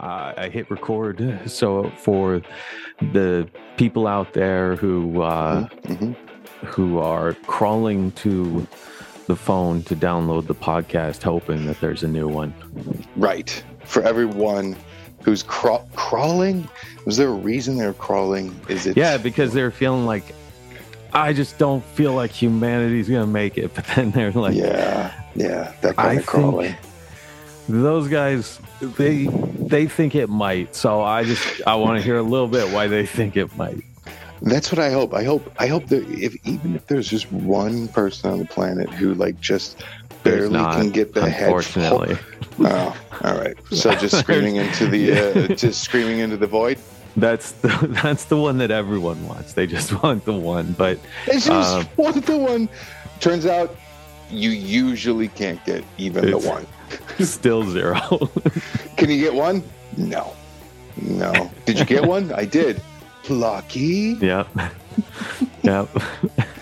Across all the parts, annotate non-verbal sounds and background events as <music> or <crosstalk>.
uh, I hit record. So for the people out there who uh, Mhm. who are crawling to the phone to download the podcast, hoping that there's a new one. Right. For everyone who's craw- crawling, was there a reason they're crawling? Is it? Yeah, because they're feeling like I just don't feel like humanity's gonna make it. <laughs> But then they're like, yeah, yeah, that I kind of crawling. those guys they they think it might. So I just I want to hear a little bit why they think it might. That's what I hope. I hope. I hope that if even if there's just one person on the planet who like just barely not, can get the head. unfortunately. Oh, all right. So just <laughs> screaming into the <laughs> uh, just screaming into the void. That's the <laughs> that's the one that everyone wants. They just want the one. But It's just Um, one the one. Turns out you usually can't get even the one. <laughs> still zero. <laughs> Can you get one? No. No. Did you get one? I did. Lucky. yep. <laughs> Yep.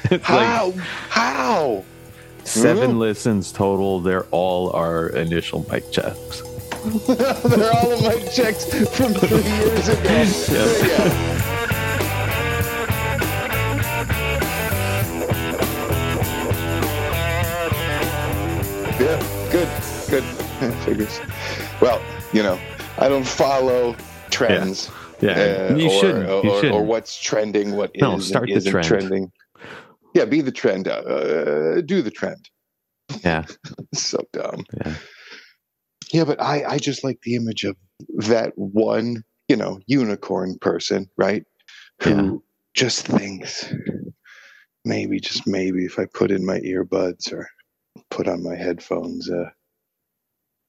It's like How? How? seven Mhm. listens total. They're all our initial mic checks. They're all of my checks from three years ago. Yep. Good. <laughs> Figures. Well, you know, I don't follow trends. Yeah. uh, you or, shouldn't. Or, you or- shouldn't. or what's trending, what No, is start the trend. trending. Yeah, be the trend. Uh, do the trend. yeah. <laughs> so dumb. Yeah. Yeah, but I, I just like the image of that one, you know, unicorn person, right? Who Yeah. just thinks maybe, just maybe, if I put in my earbuds or put on my headphones, uh,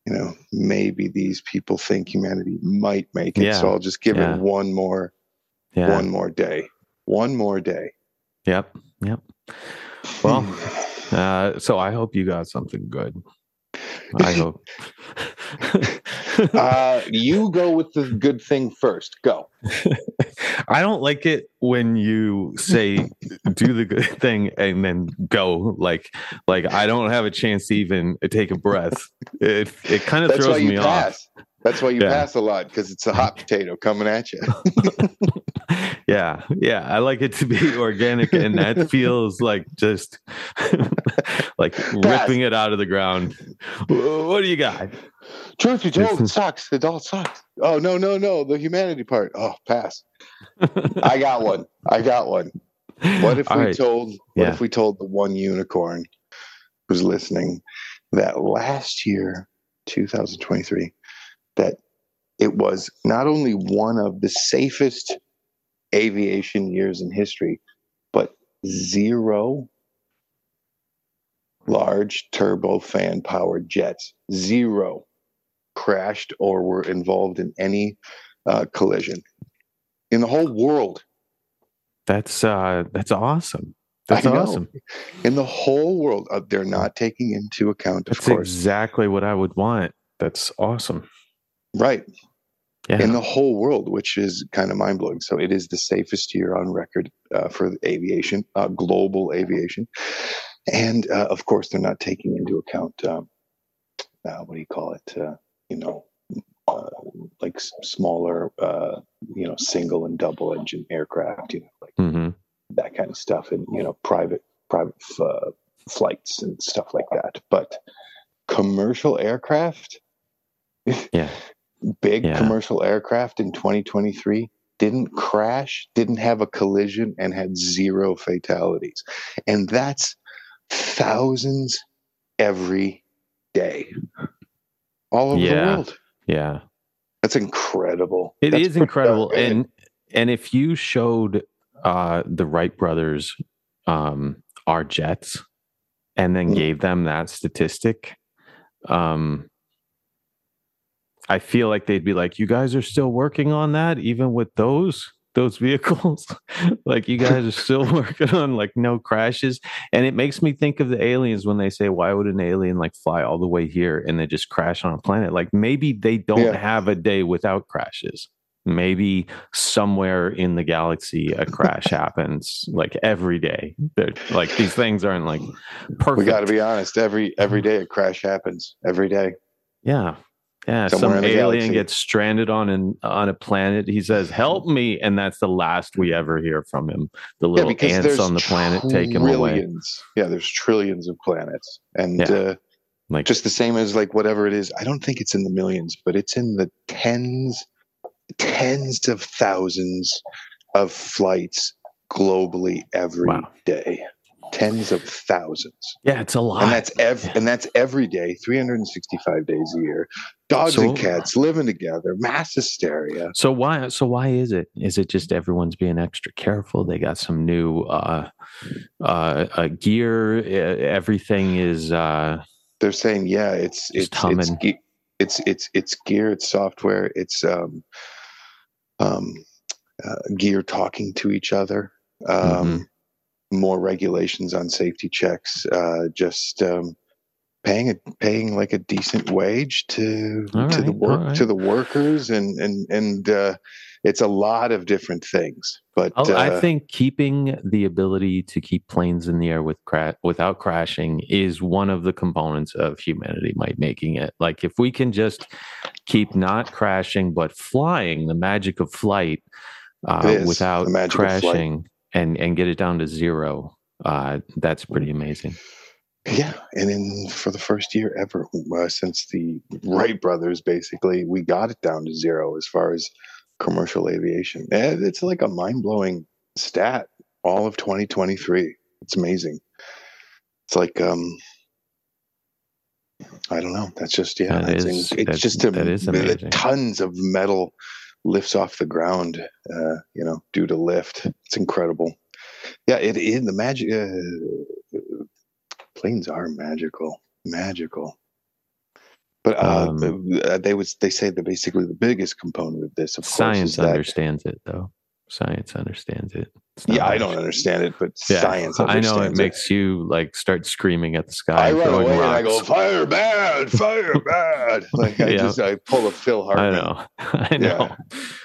you know, maybe these people think humanity might make it. Yeah. So I'll just give Yeah. it one more, Yeah. one more day, one more day. Yep. Yep. Well, <laughs> uh, so I hope you got something good. I <laughs> hope. <laughs> uh, you go with the good thing first. Go. <laughs> I don't like it when you say do the good thing and then go like like I don't have a chance to even take a breath. It it kind of That's why throws you me off. pass. That's why you Yeah. pass a lot because it's a hot potato coming at you. <laughs> <laughs> Yeah, yeah. I like it to be <laughs> organic, and that <laughs> feels like just like ripping it out of the ground. What do you got? Truth be told, it sucks. It all sucks. Oh no, no, no. The humanity part. Oh, pass. I got one. I got one. What if All we right. told what Yeah. if we told the one unicorn who's listening that last year, 2023, that it was not only one of the safest aviation years in history, but zero large turbofan powered jets, zero crashed or were involved in any uh, collision in the whole world. That's uh that's awesome. That's awesome. In the whole world, uh, they're not taking into account, of That's course, exactly what I would want. That's awesome. right? Yeah. In the whole world, which is kind of mind blowing. So it is the safest year on record uh, for aviation, uh, global aviation, and uh, of course, they're not taking into account um, uh, what do you call it? Uh, you know, uh, like smaller, uh, you know, single and double engine aircraft. You know, like hmm that kind of stuff and you know private private uh, flights and stuff like that but commercial aircraft <laughs> Yeah. Big Yeah. commercial aircraft in 2023 didn't crash didn't have a collision and had zero fatalities and that's thousands every day all over Yeah. the world Yeah. that's incredible It That's is incredible. And and if you showed uh the Wright brothers um our jets and then Mm. gave them that statistic, um I feel like they'd be like, You guys are still working on that, even with those those vehicles. <laughs> like you guys are still <laughs> working on like no crashes. And it makes me think of the aliens when they say, Why would an alien like fly all the way here and then just crash on a planet? Like maybe they don't Yeah. have a day without crashes. Maybe somewhere in the galaxy a crash <laughs> happens like every day. They're, like these things aren't like perfect. we got to be honest every every mm-hmm. day a crash happens every day yeah. Yeah, Somewhere some alien galaxy. gets stranded on an on a planet. He says, "Help me," and that's the last we ever hear from him. The little because ants on the planet take him away. Yeah, there's trillions of planets, and Yeah. uh, Like just the same as like whatever it is. I don't think it's in the millions, but it's in the tens, tens of thousands of flights globally every day. Tens of thousands, yeah, it's a lot. and that's ev- and that's every day, 365 days a year. Dogs So- and cats living together, mass hysteria. So why? So why is it? Is it just everyone's being extra careful? They got some new uh, uh, uh, gear. Everything is. Uh, they're saying yeah it's it's it's, ge- it's it's it's gear it's software it's um um uh, gear talking to each other um more regulations on safety checks uh just um paying a paying like a decent wage to All to the work right. to the workers and and and uh it's a lot of different things but oh, uh, I think keeping the ability to keep planes in the air with cra- without crashing is one of the components of humanity might making it. Like if we can just keep not crashing but flying, the magic of flight uh, without the magic of flight. crashing and and get it down to zero. Uh, that's pretty amazing. Yeah, and in for the first year ever uh, since the Wright brothers, basically, we got it down to zero as far as commercial aviation. And it's like a mind blowing stat. All of 2023, it's amazing. It's like um, I don't know. That's just yeah. That it's, is- it's that- just a, that is amazing. tons of metal lifts off the ground. Uh, you know, due to lift. It's incredible. Yeah, it is the magic. Uh, planes are magical, magical. But uh, Um, uh, they was they say that basically the biggest component of this, of course, Science that. understands it though. Science understands it. Yeah, I don't understand it, but Yeah, science. I know it understands makes you like start screaming at the sky. I run throwing away I go rocks. fire bad, fire <laughs> bad. Like I Yeah. just I pull a Phil I Hartman. know. <laughs> I know. Yeah.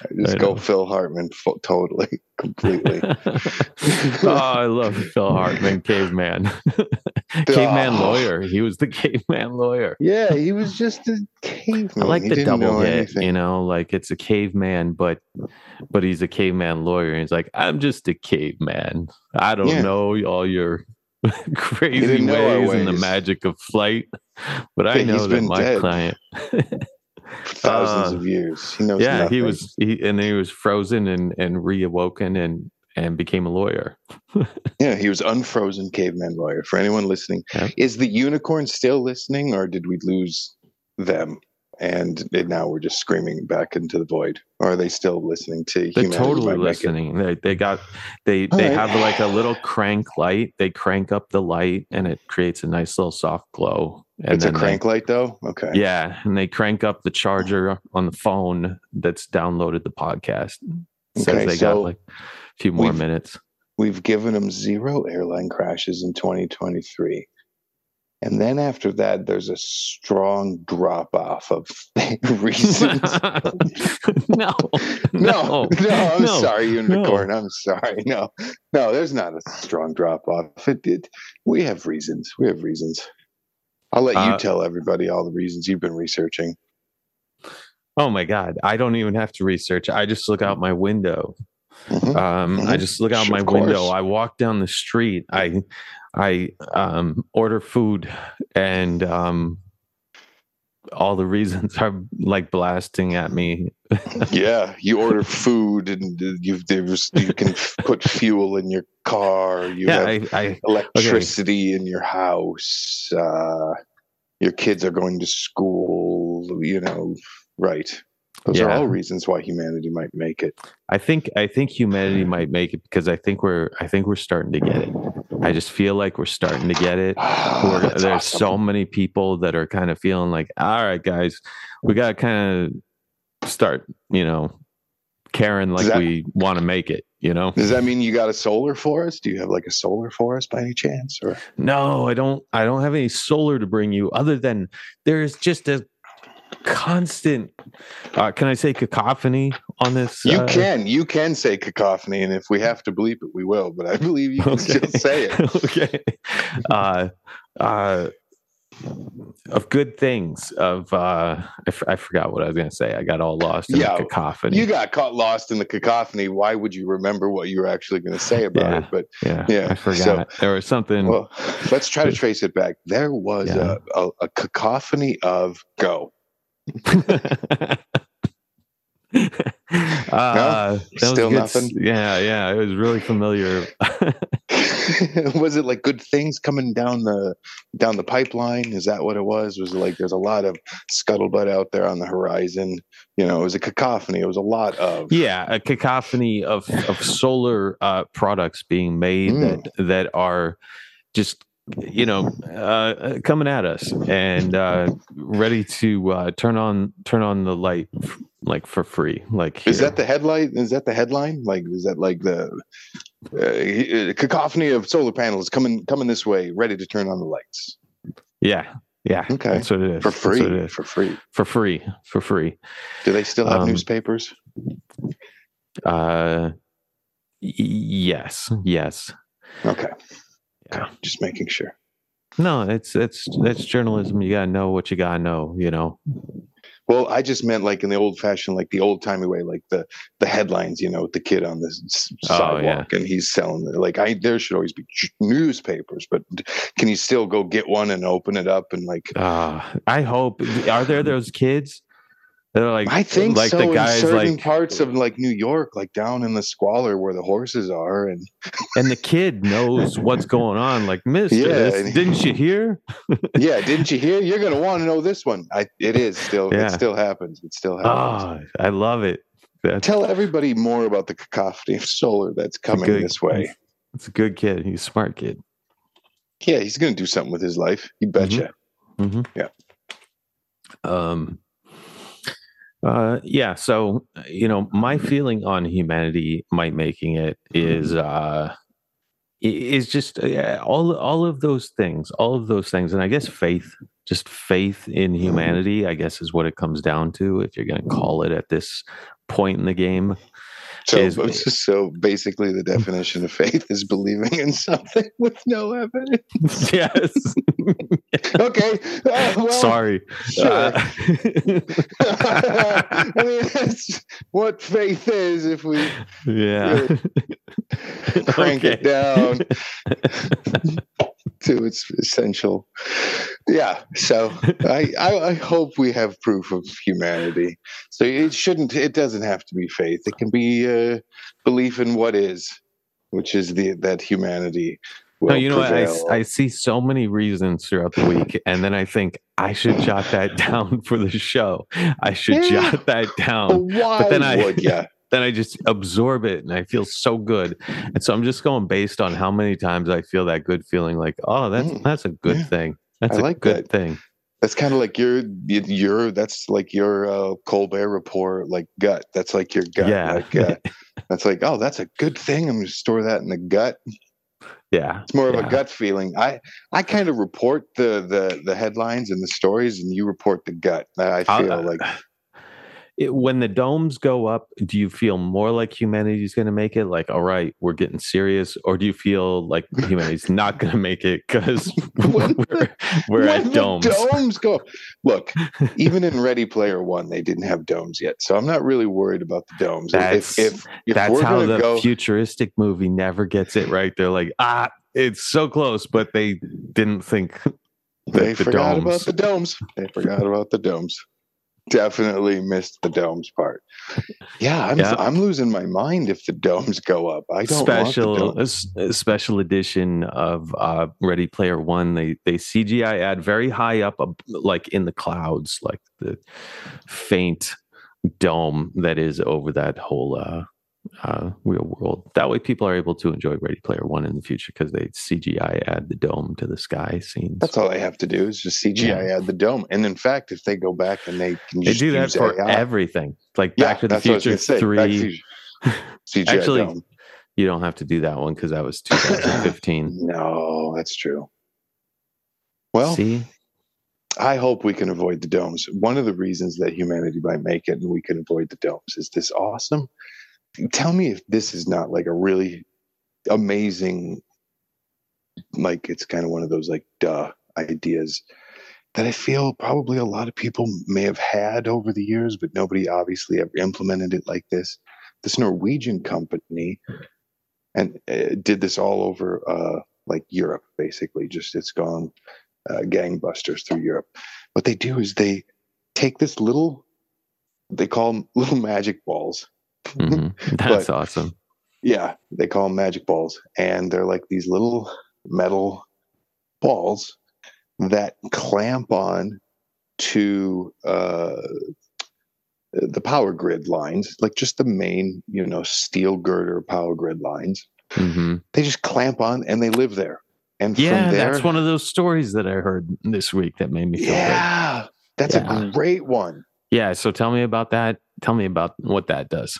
I just I go know. Phil Hartman fo- totally, <laughs> completely. oh, I love Phil Hartman, caveman. caveman Oh. lawyer. He was the caveman lawyer. yeah, he was just a caveman. I like He the double hit, anything. you know, like it's a caveman, but but he's a caveman lawyer. And he's like, I'm just a caveman. I don't Yeah. know all your <laughs> crazy didn't know our ways and the magic of flight, but I But know that my dead client. Thousands Uh, <laughs> of years. He knows. yeah, he was he and he was frozen and and reawoken and and became a lawyer. <laughs> Yeah, he was unfrozen caveman lawyer. For anyone listening, Yep. is the unicorn still listening, or did we lose them? And they- now we're just screaming back into the void. Or are they still listening to They're humanity totally might make it? listening. They they got they All they right. have like a little crank light. They crank up the light and it creates a nice little soft glow. And It's a then they- crank light, though. Okay. yeah, and they crank up the charger on the phone that's downloaded the podcast. It says Okay, they so got like a few more we've- minutes. We've given them zero airline crashes in 2023. And then after that, there's a strong drop off of <laughs> reasons. <laughs> <laughs> no, No, no, I'm no, sorry, no. unicorn. I'm sorry. No, no, there's not a strong drop off. It, it, we have reasons. We have reasons. I'll let you Uh, tell everybody all the reasons you've been researching. Oh my god, I don't even have to research. I just look out my window. Mhm. Um, I Mhm. just look out Sure, my window. course. I walk down the street. I I um, order food, and um, all the reasons are like blasting at me. Yeah, you <laughs> order food and you there's you can put fuel in your car. You yeah, have I, I electricity in your house. Uh, your kids are going to school. You know, right? Those are all reasons why humanity might make it. I think I think humanity might make it because I think we're I think we're starting to get it. I just feel like we're starting to get it. <sighs> There's awesome. so many people that are kind of feeling like, all right, guys, we got to kind of start, you know, caring like that- we want to make it. You know, Does that mean you got a solar forest? Do you have like a solar forest by any chance? Or no, I don't. I don't have any solar to bring you, other than there's just a constant. Uh, can I say cacophony on this? you uh, can, you can say cacophony, and if we have to bleep it, we will. But I believe you can still say it. <laughs> okay. Uh, uh, of good things of uh I, f- I forgot what i was gonna say i got all lost in Yeah, the cacophony You got caught lost in the cacophony. Why would you remember what you were actually going to say about Yeah. it? But yeah yeah, i forgot so- there was something well, let's try to trace it back. There was Yeah. a, a, a cacophony of go. Uh, that Still nothing? Yeah, yeah, it was really familiar. <laughs> <laughs> was it like good things coming down the down the pipeline? Is that what it was? Was it like there's a lot of scuttlebutt out there on the horizon? You know, it was a cacophony. It was a lot of yeah, a cacophony of of solar uh, products being made Mm. that that are just you know uh, coming at us and uh, ready to uh, turn on turn on the light like for free. Like Is that the headline? Is that the headline? Like, is that like the uh, cacophony of solar panels coming coming this way, ready to turn on the lights yeah, yeah. Okay. That's what it is. for what it free? is. For free. for free for free. Do they still have Um, newspapers? Uh, y- yes, yes. Okay. Yeah. Okay. Just making sure. No, it's it's it's journalism. You gotta know what you gotta know. You know. Well, I just meant like in the old fashioned, like the old timey way, like the the headlines. You know, with the kid on the s- Oh, sidewalk and he's selling. it. Like, I there should always be newspapers, but can you still go get one and open it up and like? Uh, I hope. Are there those kids? They're like I think like so the guys in certain like parts of like New York, like down in the squalor where the horses are, and and the kid knows what's going on. Like, Mister, Yeah, this- didn't you hear? <laughs> yeah, didn't you hear? You're gonna want to know this one. I, it is still. Yeah. It still happens. It still happens. Oh, I love it. That's Tell everybody more about the cacophony of solar that's coming good- this way. It's a good kid. He's a smart kid. Yeah, he's gonna do something with his life. You betcha. hmm Yeah. Um. Uh. Yeah. So you know, my feeling on humanity might making it is uh is just uh, all all of those things, all of those things, and I guess faith, just faith in humanity. I guess is what it comes down to. If you're going to call it at this point in the game, So, Is- so basically, the definition of faith is believing in something with no evidence. <laughs> yes. <laughs> Okay. uh, well, Sorry. Sure. Uh, <laughs> I mean, that's what faith is. If we yeah. crank it down to its essential. Yeah. So <laughs> I, I, I hope we have proof of humanity. So it shouldn't. It doesn't have to be faith. It can be uh, belief in what is, which is the that humanity. No, you know what? I. I see so many reasons throughout the week, and then I think I should jot that <laughs> down for the show. I should Yeah. jot that But down. why then I- would you? Then I just absorb it, and I feel so good. And so I'm just going based on how many times I feel that good feeling, like, oh, that's Mm, that's a good yeah. thing. That's I a like good that. thing. That's kind of like your your that's like your uh, Colbert report like gut. That's like your gut. Yeah. Like, uh, <laughs> that's like oh, that's a good thing. I'm going to store that in the gut. Yeah. It's more of Yeah. a gut feeling. I I kind of report the the the headlines and the stories, and you report the gut. I I'll- feel like it, when the domes go up, do you feel more like humanity's going to make it? Like, all right, we're getting serious, or do you feel like <laughs> humanity's not going to make it because When we're, we're when at domes? domes go. Look, <laughs> even in Ready Player One, they didn't have domes yet, so I'm not really worried about the domes. That's- if if, if That's we're how the go, futuristic movie never gets it right. They're like, ah, it's so close, but they didn't think they the forgot domes. about the domes. They forgot about the domes. Definitely missed the domes part. Yeah, I'm Yeah. I'm losing my mind if the domes go up. I don't special a domes. s- a special edition of uh ready player one they they cgi add very high up up, like in the clouds like the faint dome that is over that whole uh uh real world that way people are able to enjoy ready player one in the future because they cgi add the dome to the sky scenes That's all I have to do is just CGI add the dome. And in fact, if they go back and they can they just do that for AI, everything like yeah, back to the that's what I was future gonna say. Back to three CGI <laughs> Actually, dome. you don't have to do that one because that was 2015 <laughs> No, that's true. Well, see I hope we can avoid the domes. One of the reasons that humanity might make it and we can avoid the domes is this awesome. Tell me if this is not like a really amazing, like it's kind of one of those like duh ideas. that I feel probably a lot of people may have had over the years, but nobody obviously ever implemented it like this. This Norwegian company and uh, did this all over uh, like Europe, basically. Just it's gone uh, gangbusters through Europe. What they do is they take this little, they call them little magic balls. Mm-hmm. <laughs> That's but, awesome. Yeah, they call them magic balls, and they're like these little metal balls that clamp on to uh, the power grid lines, like just the main, you know, steel girder power grid lines. Mm-hmm. They just clamp on and they live there. And yeah, there, that's one of those stories that I heard this week that made me feel yeah, good. that's yeah. a great one. Yeah, so tell me about that. Tell me about what that does.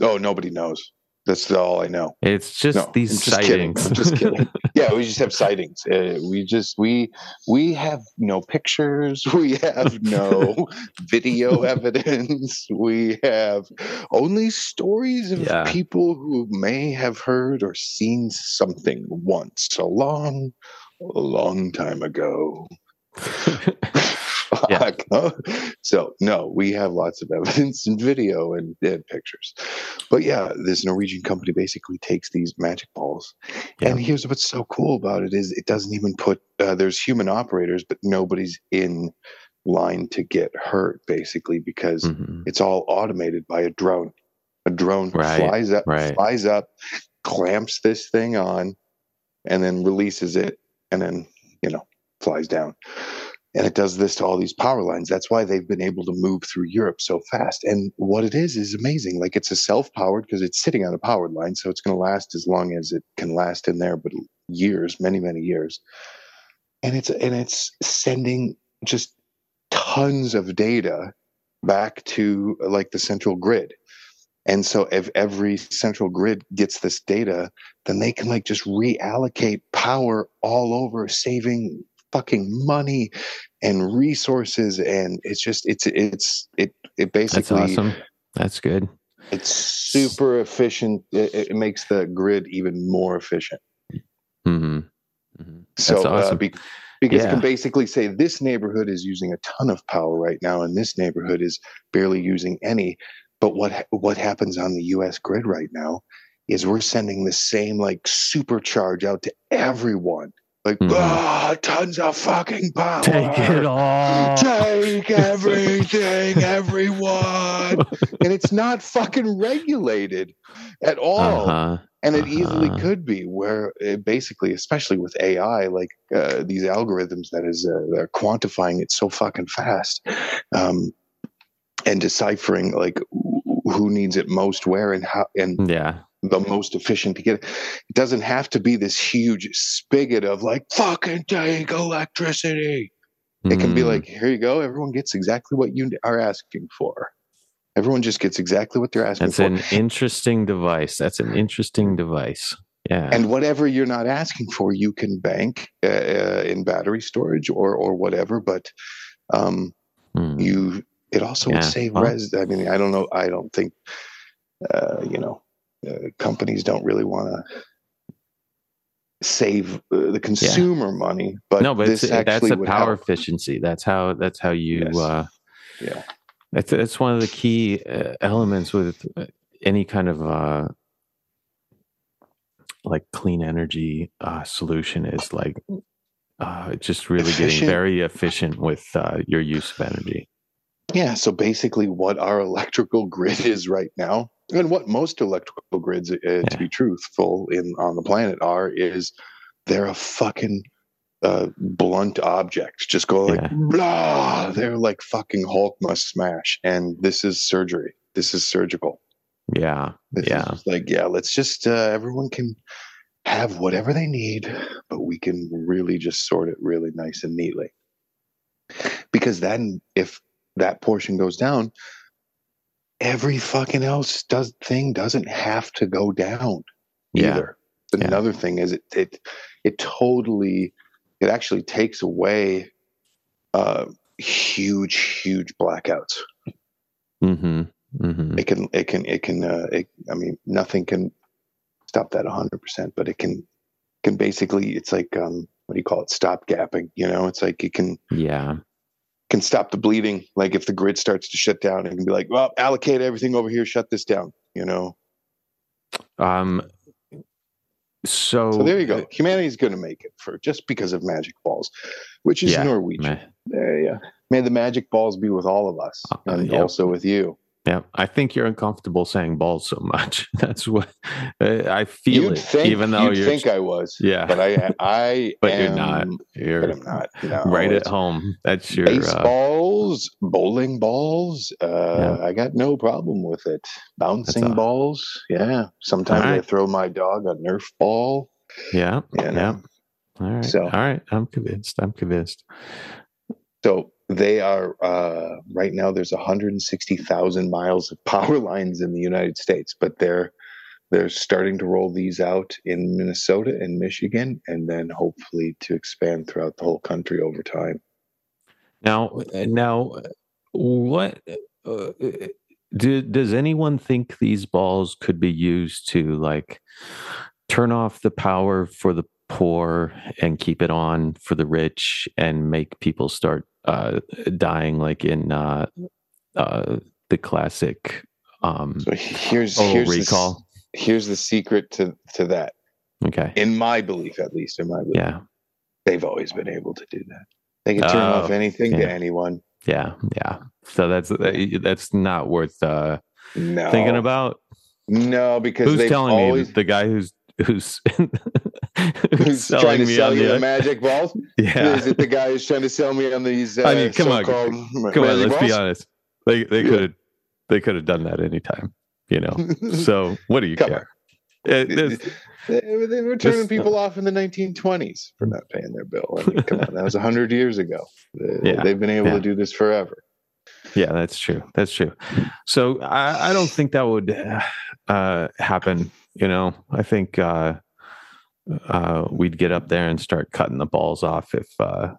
Oh, nobody knows. That's all I know. It's just no, these just sightings. Kidding. I'm just kidding. <laughs> yeah, we just have sightings. Uh, we just we we have no pictures. <laughs> We have no <laughs> video evidence. We have only stories of yeah. people who may have heard or seen something once a long, a long time ago. Yeah. <laughs> so no, we have lots of <laughs> evidence and video and, and, pictures. But yeah, this Norwegian company basically takes these magic balls, yeah. and here's what's so cool about it is it doesn't even put uh, there's human operators, but nobody's in line to get hurt basically because mm-hmm. it's all automated by a drone. A drone right. flies up, right. flies up, clamps this thing on, and then releases it, and then you know flies down and it does this to all these power lines. That's why they've been able to move through europe so fast. And what it is is amazing. Like it's a self-powered because it's sitting on a powered line so it's going to last as long as it can last in there but years many many years. And it's and it's sending just tons of data back to like the central grid. And so if every central grid gets this data then they can like just reallocate power all over saving fucking money and resources and it's just it's it's it it basically that's awesome that's good it's super efficient it, it makes the grid even more efficient mm-hmm. Mm-hmm. so uh, awesome. uh, be, because yeah. it can basically say this neighborhood is using a ton of power right now and this neighborhood is barely using any but what what happens on the US grid right now is we're sending the same like supercharge out to everyone like, mm-hmm. ah, tons of fucking power. Take it all. Take everything, everyone. <laughs> and it's not fucking regulated at all. Uh-huh. And it uh-huh. easily could be where it basically, especially with AI, like uh, these algorithms that is uh, they're quantifying it so fucking fast, um, and deciphering like who needs it most where and how and yeah the most efficient to get it. It doesn't have to be this huge spigot of like fucking take electricity. Mm. It can be hmm. like, here you go. Everyone gets exactly what you are asking for. Everyone just gets exactly what they're asking That's for. That's an interesting device. That's an interesting device. Yeah. And whatever you're not asking for, you can bank uh, uh in battery storage or or whatever. But um, mm. you, it also yeah. would save well, res. I mean, I don't know. I don't think, uh, you know, uh, companies don't really want to save uh, the consumer yeah. money but no but that's a power help. efficiency that's how that's how you yes. uh yeah that's that's one of the key uh, elements with uh, any kind of uh like clean energy uh solution is like uh just really efficient. getting very efficient with uh your use of energy yeah so basically what our <laughs> electrical grid is right now and what most electrical grids, uh, yeah. to be truthful, in on the planet are is they're a fucking uh, blunt object. Just go like yeah. blah. They're like fucking Hulk must smash, and this is surgery. This is surgical. Yeah, this yeah. like yeah, let's just uh, everyone can have whatever they need, but we can really just sort it really nice and neatly. Because then, if that portion goes down, every fucking else does thing doesn't have to go down yeah. either. Yeah. Another thing is it it it totally it actually takes away uh, huge huge blackouts. Mm-hmm. Mm-hmm. It can it can it can uh, it, I mean nothing can stop that hundred percent, but it can can basically it's like um what do you call it? Stop gapping. You know, it's like it can Yeah. Can stop the bleeding. Like if the grid starts to shut down, it can be like, well, allocate everything over here, shut this down. You know. Um. So, So there you go. Humanity's going to make it for just because of magic balls, which is Yeah, Norwegian. There you go. May the magic balls be with all of us Uh, and yep. also with you. Yeah, I think you're uncomfortable saying balls so much. <laughs> That's what uh, I feel You'd it, think, even though you'd think I was, yeah, but I, <laughs> I, But am, you're not. You're I'm not. No, right at home. That's your uh, bowling balls. Uh, Yeah. I got no problem with it. Bouncing balls. Yeah. Sometimes I throw my dog a Nerf ball. yeah, You yeah. All right, So- all right. I'm convinced. I'm convinced. So they are uh, right now. There's 160,000 miles of <laughs> power lines in the United States, but they're they're starting to roll these out in Minnesota and Michigan, and then hopefully to expand throughout the whole country over time. Now, now, what uh, do, does anyone think these balls could be used to like turn off the power for the poor and keep it on for the rich and make people start uh, dying like in uh, uh, the classic um, So here's here's the, here's the secret to to that. Okay. In my belief, at least in my belief, Yeah. they've always been able to do that. They can turn Oh, off anything to anyone. Yeah. Yeah. So that's that's not worth uh, No, thinking about. no, because Who's telling always me the guy who's who's <laughs> who's trying to me sell you the- magic balls. <laughs> yeah. Is it the guy who's trying to sell me on these? Uh, I mean, come on, Come on, let's be honest. They they Yeah. could have they could have done that anytime, you know. So what do you <laughs> Come care? It- there's- They, they were turning people off in the 1920s for not paying their bill. I mean, come on, that was 100 years ago. They, Yeah, They've been able yeah. to do this forever. yeah, that's true. That's true. So I, I don't think that would uh, happen. You know, I think uh, uh, we'd get up there and start cutting the balls off if uh,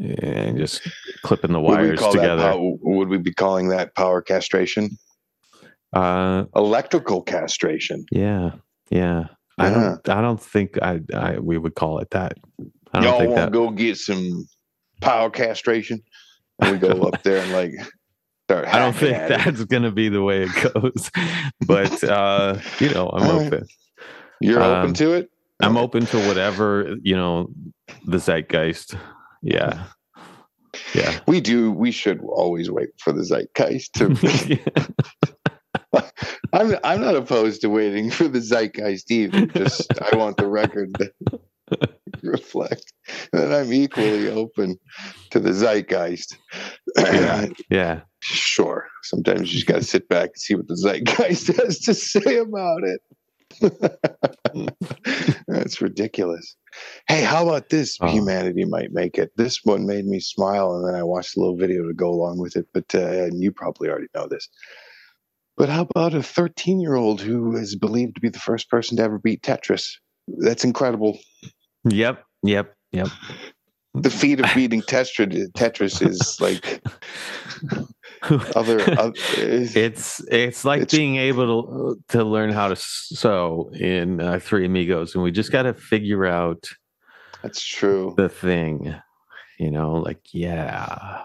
and just clipping the Would wires that together. pow- would we be calling that power castration? Uh, Electrical castration. yeah, yeah. I Yeah. don't. I don't think I, I. We would call it that. I don't Y'all want to go get some power castration? And we go up there and like. I don't think at it. that's going to be the way it goes. <laughs> but <laughs> uh, you know, I'm All right. open. You're open um, to it. I'm Okay. open to whatever you know, the zeitgeist. Yeah, yeah. We do. We should always wait for the zeitgeist to. <laughs> I'm. I'm not opposed to waiting for the zeitgeist either. Just I want the record to reflect that I'm equally open to the zeitgeist. Yeah. yeah. Sure. Sometimes you just got to sit back and see what the zeitgeist <laughs> has to say about it. <laughs> That's ridiculous. Hey, how about this? Oh. Humanity might make it. This one made me smile, and then I watched a little video to go along with it. But uh, and you probably already know this. But how about a 13 year old who is believed to be the first person to ever beat Tetris? That's incredible. Yep. Yep. Yep. The feat of beating Tetris, Tetris is like <laughs> <laughs> other. other it's it's like It's- being able to to learn how to sew in uh, Three Amigos, and we just got to figure out that's true. the thing. You know, like yeah,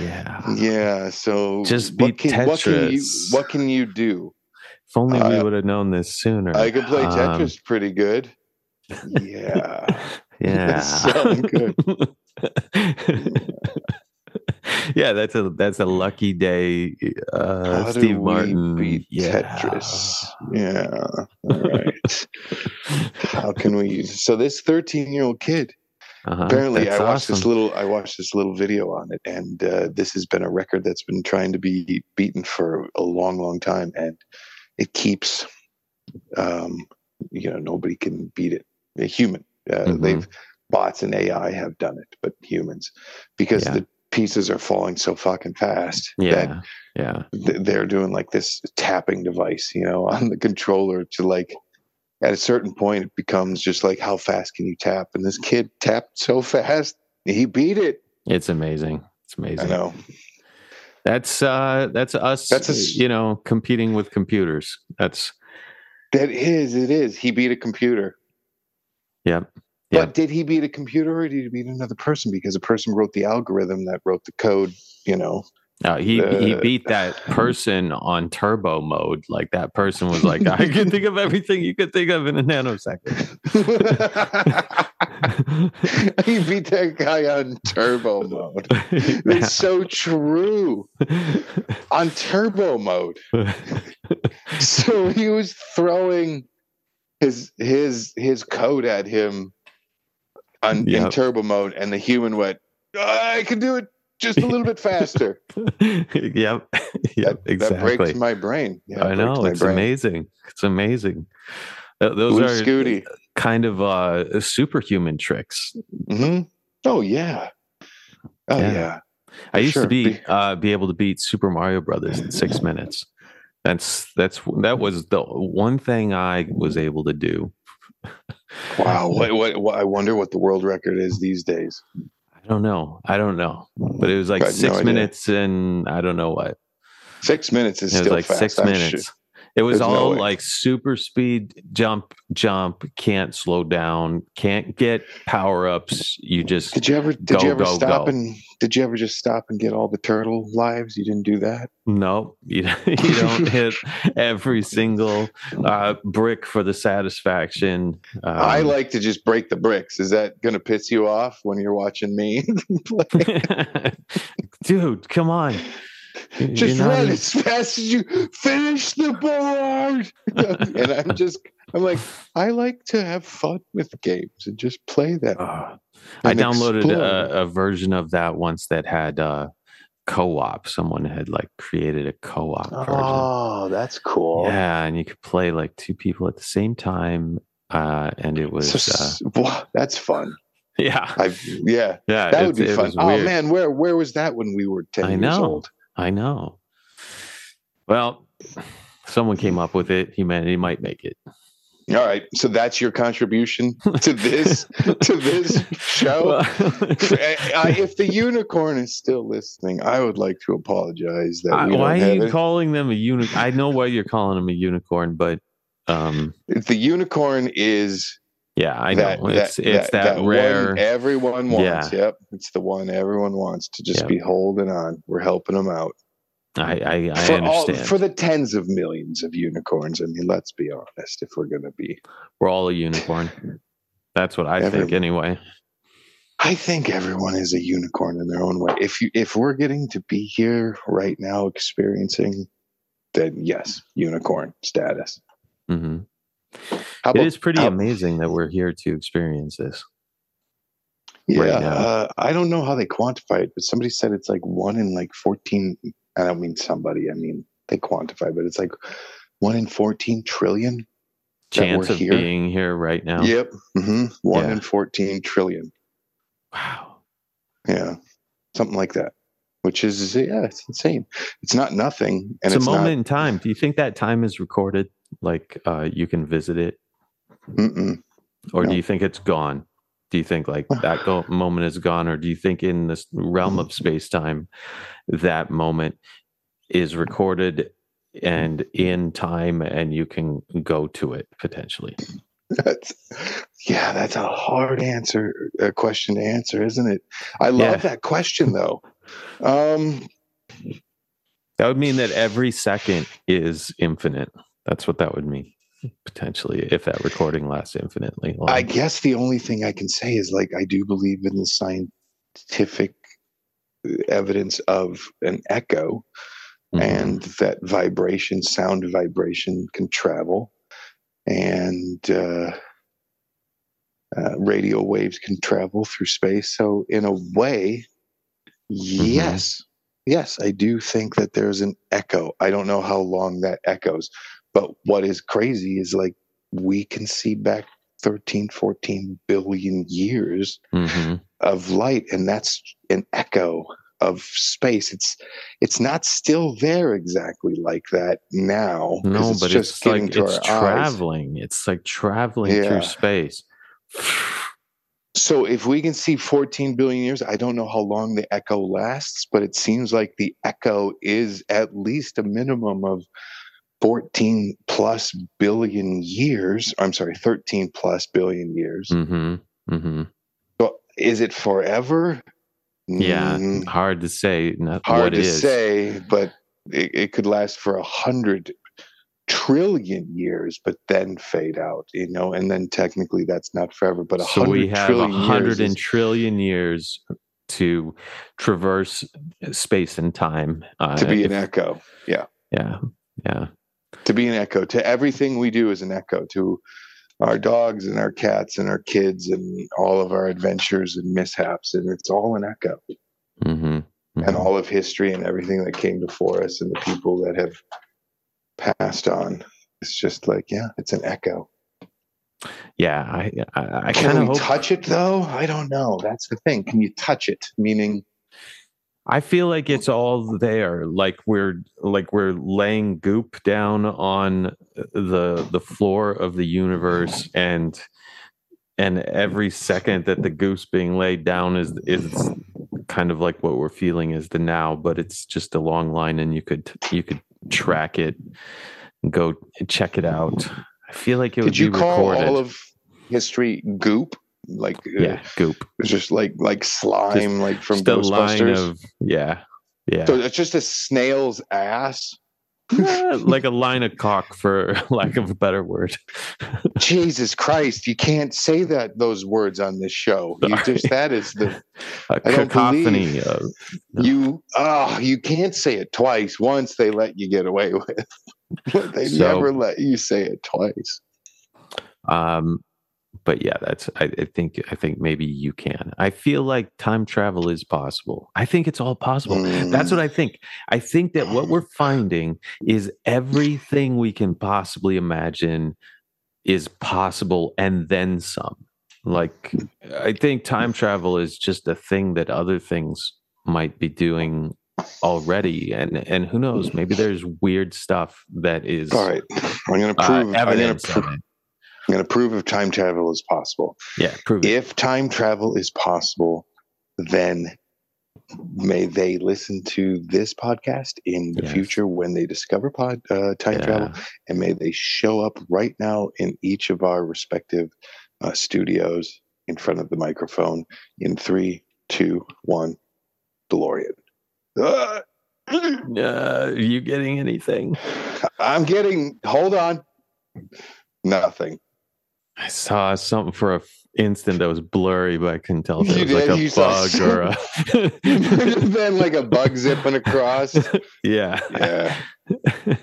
yeah. Yeah. So Just what beat can, what can you Tetris. what can you do? If only we Uh, would have known this sooner. I can play Um, Tetris pretty good. <laughs> Yeah. <laughs> yeah. Good. yeah, that's a that's a lucky day. Uh, How Steve Martin. beat yeah. Tetris? Yeah. All right. How can we use so this 13 year old kid Uh-huh. apparently That's i watched this little i watched this little video on it and uh, this has been a record that's been trying to be beaten for a long long time and it keeps um you know nobody can beat it a human uh, Mhm. they've bots and ai have done it but humans because Yeah. the pieces are falling so fucking fast Yeah, yeah, th- they're doing like this tapping device, you know, <laughs> on the controller to like at a certain point it becomes just like how fast can you tap? And this kid tapped so fast, he beat it. it's amazing. It's amazing. I know. That's uh, that's us. That's a you know competing with computers. That's That is, it is. He beat a computer. yep, But did he beat a computer or did he beat another person? Because a person wrote the algorithm that wrote the code, you know. Uh, he he Uh, beat that person on turbo mode. Like that person was like, I can think of everything you could think of in a nanosecond. <laughs> he beat that guy on turbo mode. It's <laughs> so true. On turbo mode. <laughs> So he was throwing his his his code at him on in turbo mode, and the human went, I can do it just a little bit faster. <laughs> yep. <laughs> Yep. that, exactly. that breaks my brain. Yeah, I know. It's brain. amazing. It's amazing. Th- Those Blue are Scuti. kind of uh, superhuman tricks. hmm Oh yeah. Oh Yeah. yeah. I used Sure. to be Be- uh, be able to beat Super Mario Brothers in six <laughs> minutes. That's that's that was the one thing I was able to do. Wow. What, what, what? I wonder what the world record is these days. I don't know. I don't know. But it was like had no six minutes and I don't know what. Six minutes is It was still like fast. six I'm minutes. sure- It was There's all way. like super speed, jump, jump, can't slow down, can't get power ups. You just Did you ever? Did Go, you ever go, stop go. and? Did you ever just stop and get all the turtle lives? You didn't do that. no, <laughs> you, you don't hit every <laughs> single uh, brick for the satisfaction. Um, I like to just break the bricks. Is that going to piss you off when you're watching me? <laughs> dude, come on. You're just not run as fast as you finish the board. <laughs> and I'm just, I'm like, I like to have fun with games and just play them. Uh, I downloaded a, a version of that once that had uh, co-op. Someone had like created a co-op version. Oh, that's cool. Yeah, and you could play like two people at the same time, uh, and it was So uh, that's fun. <laughs> yeah, I yeah, yeah. that would be fun. Oh man, where where was that when we were ten I years know. old? I know. Well, someone came up with it. Humanity might make it. All right, so that's your contribution to this <laughs> to this show. Well- I- if the unicorn is still listening, I would like to apologize that I, why are you it. calling them a unicorn? I know why you're calling them a unicorn, but um, If the unicorn is yeah, I that, know it's it's that, rare. one everyone wants. Yeah. Yep, it's the one everyone wants to just Yep. be holding on. We're helping them out I I, I for understand. all for the tens of millions of unicorns. I mean, let's be honest. If we're gonna be, We're all a unicorn. That's what I Every- think, anyway. I think everyone is a unicorn in their own way. If you if we're getting to be here right now experiencing, then yes, unicorn status. hmm How It is pretty how- amazing that we're here to experience this. Yeah, right uh, I don't know how they quantify it, but somebody said it's like one in like fourteen. I don't mean somebody. I mean they quantify, but it's like one in fourteen trillion. Chance of here. being here right now. Yep, hmm one Yeah. in fourteen trillion. Wow. Yeah, something like that. Which is yeah, it's insane. It's not nothing, and it's, it's, a moment not. in time. Do you think that time is recorded? Like uh, you can visit it, Mm-mm. or do you think it's gone? Do you think like <sighs> that go- moment is gone, or do you think in this realm of space time, that moment is recorded and in time, and you can go to it potentially? That's yeah, that's a hard answer, a question to answer, isn't it? I love Yeah. that question though. Um, That would mean that every second is infinite. That's what that would mean potentially if that recording lasts infinitely long. I guess the only thing I can say is like I do believe in the scientific evidence of an echo Mhm. and that vibration, sound vibration can travel and uh, uh, radio waves can travel through space. So, in a way, yes, yes, I do think that there's an echo. I don't know how long that echoes, but what is crazy is like we can see back 13, 14 billion years Mhm. of light and that's an echo of space it's it's not still there exactly like that now No, it's but just it's getting like to it's our eyes traveling. It's like traveling Yeah. through space. so if we can see 14 billion years i don't know how long the echo lasts but it seems like the echo is at least a minimum of 14 plus billion years i'm sorry 13 plus billion years hmm hmm So is it forever? Yeah, Mm, hard to say. Not hard what to is. say, but it, it could last for a hundred trillion years, but then fade out. You know, and then technically that's not forever, but a So we have a trillion hundred years and is- trillion years to traverse space and time. Uh, to be if- an echo. Yeah. Yeah, yeah, to be an echo. To everything we do is an echo to our dogs and our cats and our kids and all of our adventures and mishaps. And it's all an echo. Hmm and all of history and everything that came before us and the people that have passed on. It's just like yeah it's an echo. Yeah. I I, I can kind we of hope. touch it though? I don't know. That's the thing. Can you touch it? Meaning I feel like it's all there. Like we're like we're laying goop down on uh, the the floor of the universe, and and every second that the goop's being laid down is is kind of like what we're feeling is the now, but it's just a long line, and you could you could track it, and go check it out. I feel like it would did you be call recorded. all of history goop like uh, yeah, goop. it's just like like slime like from Just line ghostbusters of yeah, yeah. so it's just a snail's ass <laughs> like a line of caulk for <laughs> lack of a better word <laughs> Jesus Christ, you can't say that those words on this show. You just that is the a I cacophony of No. you oh you can't say it twice. Once they let you get away with. They So- never let you say it twice. um but yeah that's I, I think i think maybe you can. I feel like time travel is possible. I think it's all possible. That's Mm. what i think. I think that what we're finding is everything we can possibly imagine is possible and then some. Like i think time travel is just a thing that other things might be doing already and and who knows maybe there's weird stuff that is All right. I'm gonna uh, prove I'm gonna, evidence pr- of it. I'm gonna prove if time travel is possible. yeah prove it If time travel is possible, then may they listen to this podcast in the Yes. future when they discover pod uh, time Yeah. travel and may they show up right now in each of our respective uh, studios in front of the microphone in three two one delorean! Uh, <laughs> are you getting anything? i'm getting hold on nothing I saw something for a instant that was blurry, but I couldn't tell if You it was like did? a You saw bug or a. it might have been like a bug zipping across <laughs> yeah. yeah <laughs>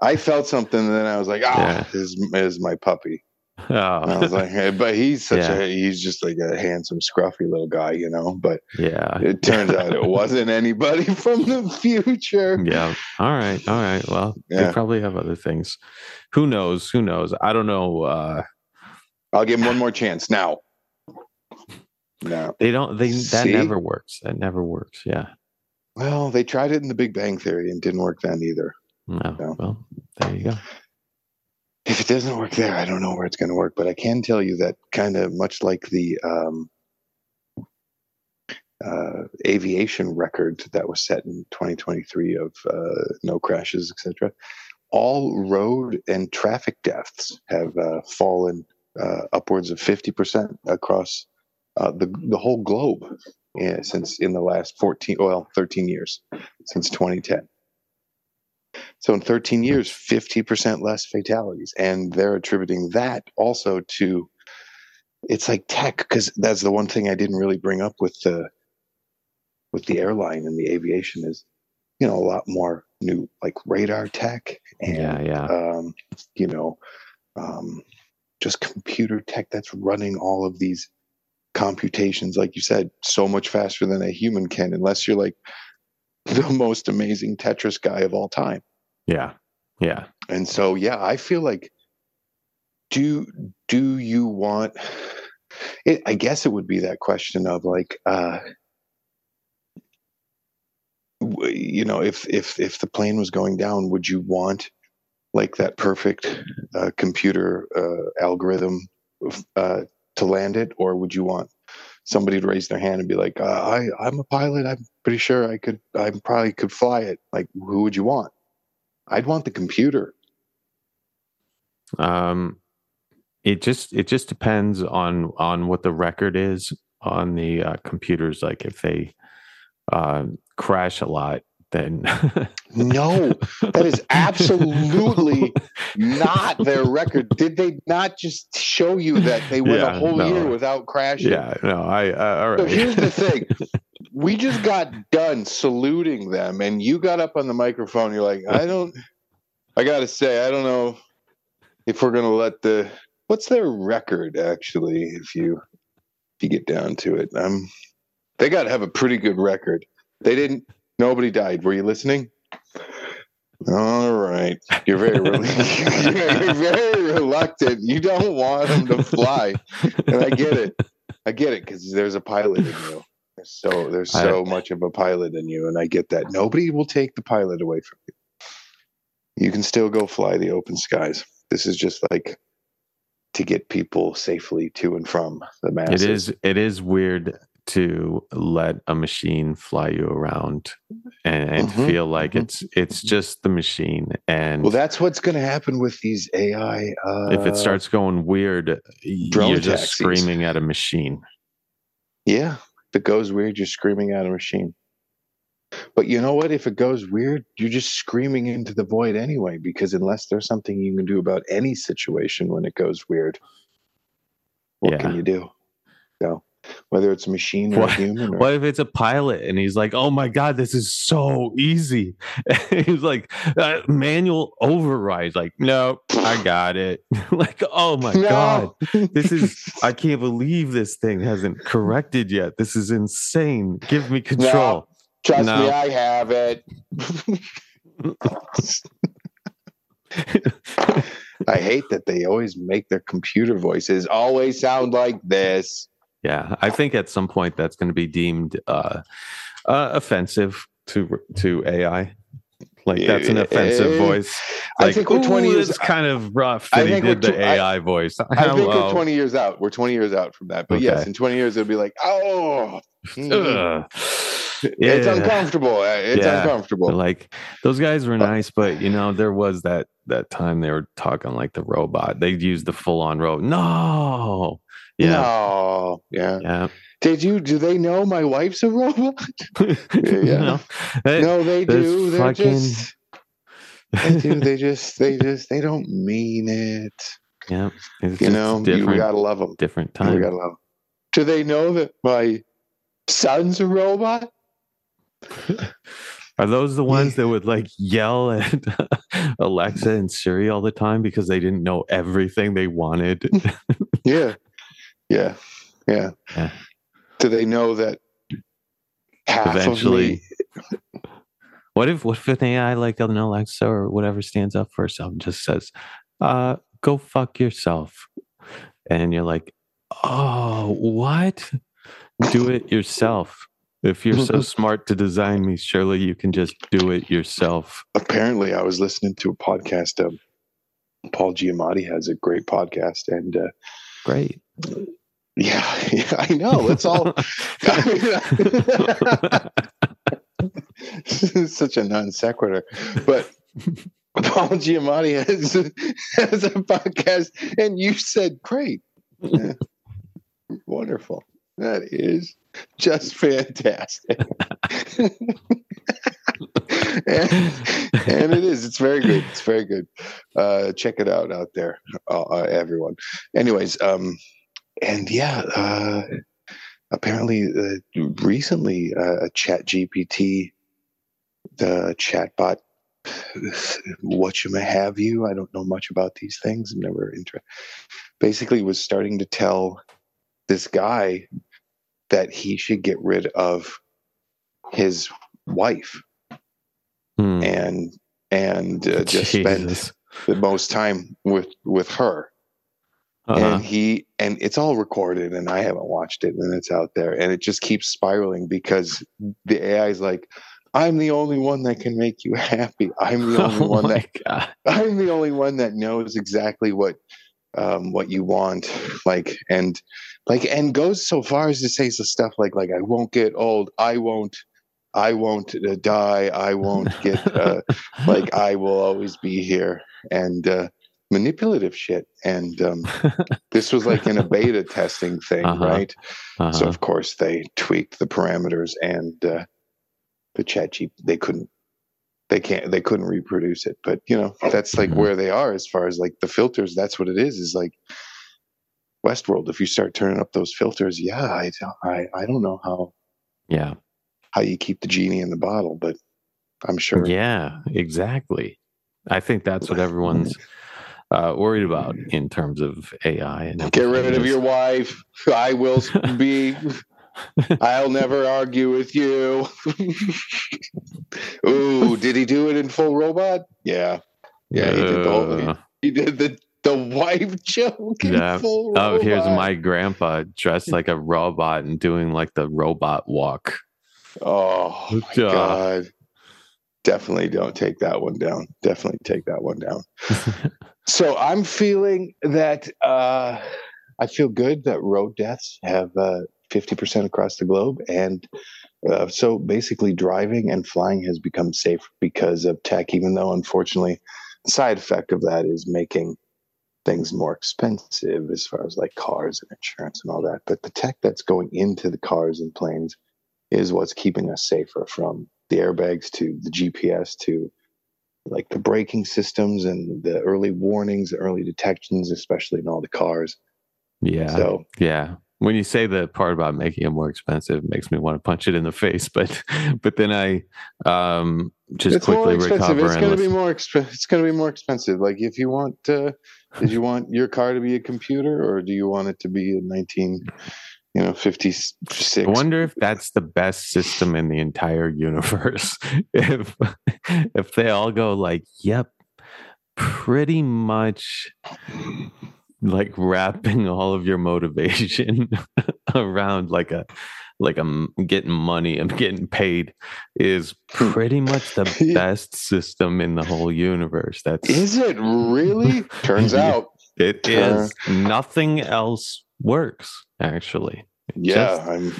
i felt something and then i was like ah Yeah. this is my puppy And I Oh, was like, hey, but he's such Yeah. a he's just like a handsome, scruffy little guy, you know. But yeah. it turns out it wasn't anybody <laughs> from the future. Yeah. All right. All right. Well, Yeah. they probably have other things. Who knows? Who knows? I don't know. Uh, I'll give him one more chance now. No. they don't. They that See? never works. That never works. Yeah. Well, they tried it in the Big Bang Theory and didn't work then either. No. No. Well, there you go. If it doesn't work there, I don't know where it's going to work. But I can tell you that kind of much like the um, uh, aviation record that was set in 2023 of uh, no crashes, etc. All road and traffic deaths have uh, fallen uh, upwards of 50% across uh, the the whole globe yeah, since in the last 14, well, 13 years since 2010. So in 13 years, 50% less fatalities. And they're attributing that also to it's like tech, because that's the one thing I didn't really bring up with the with the airline and the aviation is, you know, a lot more new like radar tech and Yeah. Yeah. um, you know, um, just computer tech that's running all of these computations, like you said, so much faster than a human can, unless you're like <laughs> the most amazing Tetris guy of all time. Yeah. Yeah. And so, yeah, I feel like do do you want? It, I guess it would be that question of like, uh, you know, if if if the plane was going down, would you want like that perfect uh, computer uh, algorithm uh, to land it, or would you want somebody to raise their hand and be like, uh, "I I'm a pilot. I'm pretty sure I could. I probably could fly it." Like, who would you want? I'd want the computer. Um, it just it just depends on on what the record is on the uh, computers. Like if they uh, crash a lot, then no, that is <laughs> absolutely not their record. Did they not just show you that they went Yeah, a whole no. year without crashing? yeah, no, I uh, all So here's the thing. <laughs> We just got done saluting them, and you got up on the microphone. You're like, I don't, I got to say, I don't know if we're going to let the, what's their record actually, if you, if you get down to it. Um, they got to have a pretty good record. They didn't, nobody died. Were you listening? All right. You're very, rel- <laughs> you're very reluctant. You don't want them to fly. And I get it. I get it because there's a pilot in you. There's so there's I- so much of a pilot in you, and I get that. Nobody will take the pilot away from you. You can still go fly the open skies. This is just like to get people safely to and from the it masses. is it is weird to let a machine fly you around and, and Mhm, feel like mhm. it's it's just the machine and Well, that's what's going to happen with these AI. Uh, if it starts going weird you're just screaming at a machine yeah, if it goes weird, you're screaming at a machine. But you know what? If it goes weird, you're just screaming into the void anyway, because unless there's something you can do about any situation when it goes weird, what Yeah. can you do? So, whether it's a machine or What- a human, or, what if it's a pilot and he's like oh my god this is so easy <laughs> he's like uh, manual override like no i got it <laughs> like oh my No. god <laughs> this is i can't believe this thing hasn't corrected yet this is insane give me control trust No. me, I have it. I hate that they always make their computer voices always sound like this. Yeah i think at some point that's going to be deemed uh, uh offensive to to ai like that's an offensive Eh, voice I think we're 20 years- it's kind of rough I that he think we're did the tw- I- ai voice <laughs> I think we're 20 years out. We're 20 years out from that. But yes, in 20 years, it'll be like, oh, mm, Ugh. it's uncomfortable. Uh, It's Yeah. uncomfortable. Like those guys were Uh, nice, but you know there was that that time they were talking like the robot. They used the full on robot. No, yeah, No. Yeah. yeah. Did you, do they know my wife's a robot? You know? Hey, no, they do. They're fucking- just, they do. They just, they just, they don't mean it. <laughs> yeah, it's You know, you, gotta love them. different We time. gotta love. Them. Do they know that my son's a robot? <laughs> Are those the ones that would like yell at <laughs> Alexa and Siri all the time because they didn't know everything they wanted? Yeah. Yeah. Yeah. Yeah. Do they know that half Eventually, of me What if what if an AI like an Alexa or whatever stands up for herself and just says, uh, go fuck yourself. And you're like, Oh, what? Do it yourself. If you're so <laughs> smart to design me, surely you can just do it yourself. apparently I was listening to a podcast. Um, Paul Giamatti has a great podcast, and uh, Great. Yeah, <laughs> yeah, I know. It's all <laughs> <laughs> such a non sequitur, but Paul Giamatti has has a podcast, and you said great, Yeah. wonderful. That is just fantastic. and, and it is. It's very good. It's very good. Uh, check it out out there, uh, uh, everyone. Anyways, um, and yeah, uh, apparently, uh, recently, uh, a Chat GPT, the chatbot, what you may have you. I don't know much about these things. I'm never interested. Basically, was starting to tell this guy that he should get rid of his wife Hmm. and and uh, just spend the most time with with her Uh-huh. and he and it's all recorded and i haven't watched it and it's out there and it just keeps spiraling because the ai is like i'm the only one that can make you happy i'm the <laughs> only oh one that God. <laughs> i'm the only one that knows exactly what um what you want like and like and goes so far as to say some stuff like like i won't get old i won't i won't uh, die i won't get uh <laughs> like I will always be here. And uh, manipulative shit. And um, <laughs> this was like in a beta testing thing, Uh-huh. right? Uh-huh. So of course they tweaked the parameters and uh, the chat G they couldn't they can't they couldn't reproduce it. But you know, that's like Mhm. where they are as far as like the filters, that's what it is, is like Westworld. If you start turning up those filters, yeah, I I, I don't know how yeah. how you keep the genie in the bottle, but I'm sure Yeah, exactly. I think that's what everyone's uh, worried about in terms of AI. And Get rid of your wife. I will be. I'll never argue with you. <laughs> Ooh, did he do it in full robot? Yeah, yeah, he did the whole. Uh, He did the the wife <laughs> joke in Yeah. oh, robot. here's my grandpa dressed like a robot and doing like the robot walk. Oh my god! Definitely don't take that one down. Definitely take that one down. <laughs> So I'm feeling that uh, I feel good that road deaths have uh, 50% across the globe. And uh, so basically, driving and flying has become safe because of tech, even though unfortunately, the side effect of that is making things more expensive as far as like cars and insurance and all that. But the tech that's going into the cars and planes is what's keeping us safer from the airbags to the GPS to like the braking systems and the early warnings, the early detections, especially in all the cars. yeah. So Yeah. When you say the part about making it more expensive, it makes me want to punch it in the face. <laughs> But but then I um just it's quickly recover It's going to be more expensive. It's going to be more expensive. Like if you want, uh, did you want your car to be a computer, or do you want it to be a nineteen, you know, fifty six? I wonder if that's the best system in the entire universe. <laughs> if if they all go like, yep, pretty much like wrapping all of your motivation <laughs> around like a like I'm getting money and getting paid is pretty much the <laughs> best system in the whole universe. That's Is it really? Turns out, it is. Nothing else works actually. Yeah. I'm.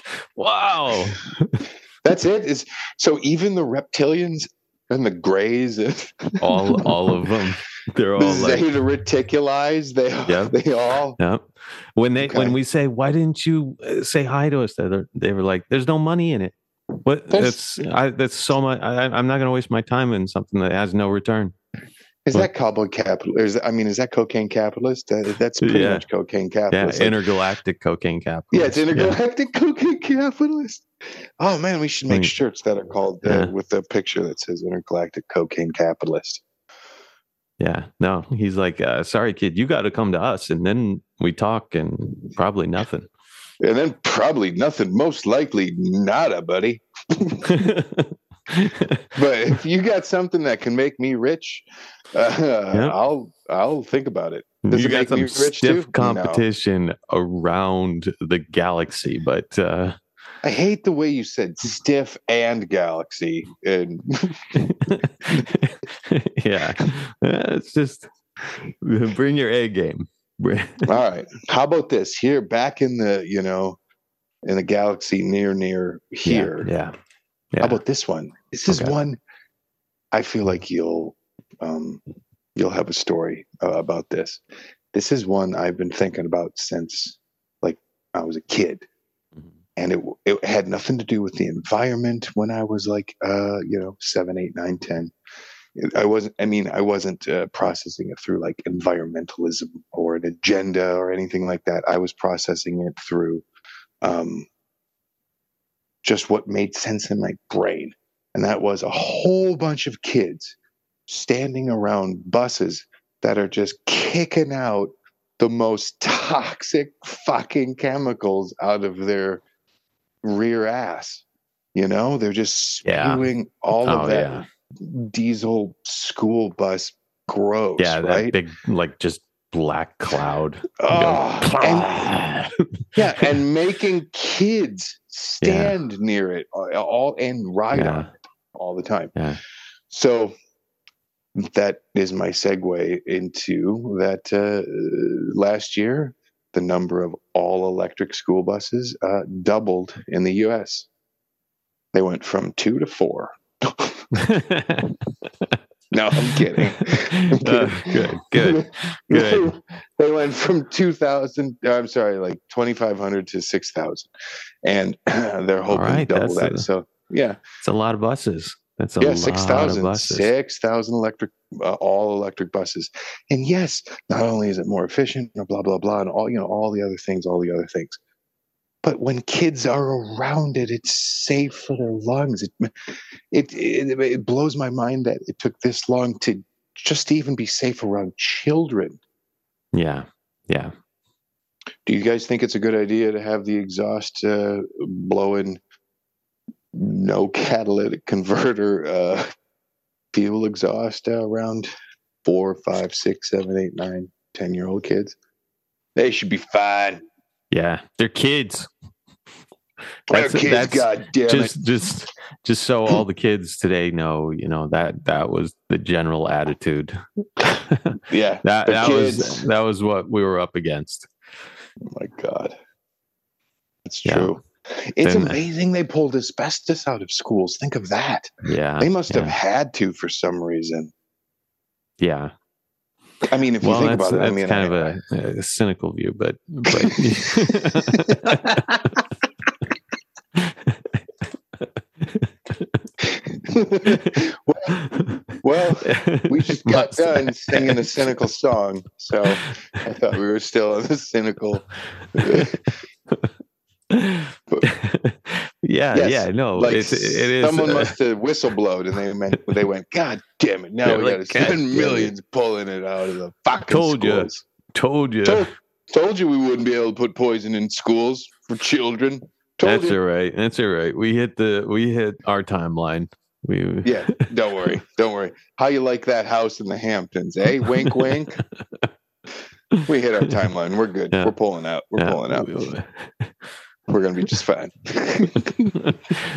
<laughs> wow. <laughs> That's it. Is so even the reptilians and the grays and <laughs> all all of them they're all the like zeta reticulize. They Yeah. they all yeah when they Okay. when we say why didn't you uh, say hi to us they they were like there's no money in it what There's- that's I, that's so much I, i'm not going to waste my time in something that has no return Is that cowboy capital? Is that, I mean, is that cocaine capitalist? That, that's pretty Yeah. much cocaine yeah capitalist. Like, intergalactic cocaine capital yeah, it's intergalactic cocaine capitalist. Oh man, we should make Mm. shirts that are called uh, Yeah. with a picture that says intergalactic cocaine capitalist. yeah no he's like uh, sorry kid you got to come to us and then we talk and probably nothing And then probably nothing. Most likely nada, buddy. <laughs> <laughs> But if you got something that can make me rich, <laughs> uh, I'll I'll think about it. Does you it got make some stiff too? No. competition around the galaxy but uh I hate the way you said stiff and galaxy. And <laughs> yeah, Uh, it's just bring your A game. <laughs> All right, how about this? Here, back in the you know, in the galaxy near near here. yeah, yeah. How about this one? This is Okay. one I feel like you'll um, you'll have a story uh, about this. This is one I've been thinking about since like I was a kid, Mhm. and it it had nothing to do with the environment when I was like uh, you know seven, eight, nine, ten. I wasn't. I mean, I wasn't uh, processing it through like environmentalism or an agenda or anything like that. I was processing it through um, just what made sense in my brain. And that was a whole bunch of kids standing around buses that are just kicking out the most toxic fucking chemicals out of their rear ass. You know, they're just Yeah. spewing all Oh, of that yeah. diesel school bus gross, yeah, that right? big like just black cloud. <laughs> Oh, Goes, ah, and, <laughs> yeah, and making kids stand near it all, all and ride Yeah. on it all the time. Yeah. So that is my segue into that. Uh, last year, the number of all electric school buses uh, doubled in the U.S. They went from two to four. <laughs> No, I'm kidding. I'm <laughs> kidding. Uh, good, good, good. <laughs> they went from 2000 i'm sorry like 2500 to 6000 and <clears throat> they're hoping right, to double that a- so yeah It's a lot of buses. That's a yeah lot of 6000 buses. 6000 electric uh, all electric buses and yes not only is it more efficient blah blah blah blah and all you know all the other things all the other things but when kids are around it it's safe for their lungs it it it, it blows my mind that it took this long to just even be safe around children Yeah, yeah. Do you guys think it's a good idea to have the exhaust uh, blowing no catalytic converter uh, fuel exhaust uh, around four, five, six, seven, eight, nine, ten year old kids? They should be fine. Yeah, they're kids. They're That's- kids, that's God damn Just, it. just, just so all the kids today know, you know that that was the general attitude. <laughs> Yeah, that the was that was what we were up against. Oh my God. It's Yeah. It's Then- uh, amazing they pulled asbestos out of schools. Think of that. Yeah, They must have had to for some reason. Yeah. I mean, if you think about it, I that's mean, kind I- of a, a cynical view, but <laughs> well, well, we just got done singing a cynical song, so I thought we were still on the cynical. <laughs> yeah, Yes, yeah, no, like it's, it is. someone uh, must have whistleblowed, and they meant they went, "God damn it! Now we like, got to "God spend damn it." millions pulling it out of the fucking Told schools." told you. Told, told you we wouldn't be able to put poison in schools for children. Told That's you. all right. That's all right. We hit the we hit our timeline. We Yeah, don't worry, <laughs> don't worry. How you like that house in the Hamptons, eh? Wink, wink. <laughs> We hit our timeline. We're good. Yeah. We're pulling out. We're yeah, pulling out. We- We're gonna be just fine. <laughs> this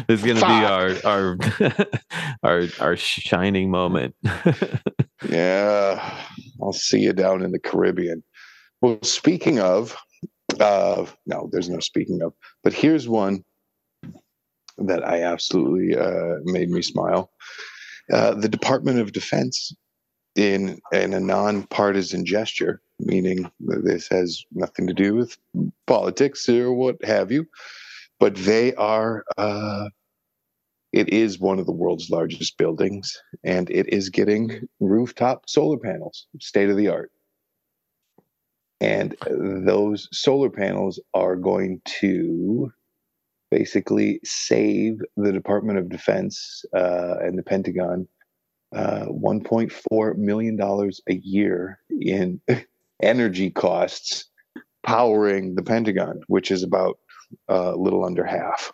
is gonna Fuck. be our our <laughs> our our shining moment. <laughs> yeah, I'll see you down in the Caribbean. Well, speaking of, uh, no, there's no speaking of, but here's one that I absolutely uh, made me smile. Uh, the Department of Defense, in in a nonpartisan gesture, meaning this has nothing to do with politics or what have you, but they are. Uh, it is one of the world's largest buildings, and it is getting rooftop solar panels, state of the art. And those solar panels are going to basically save the Department of Defense uh, and the Pentagon uh, $1.4 million a year in <laughs> energy costs powering the Pentagon, which is about uh, a little under half.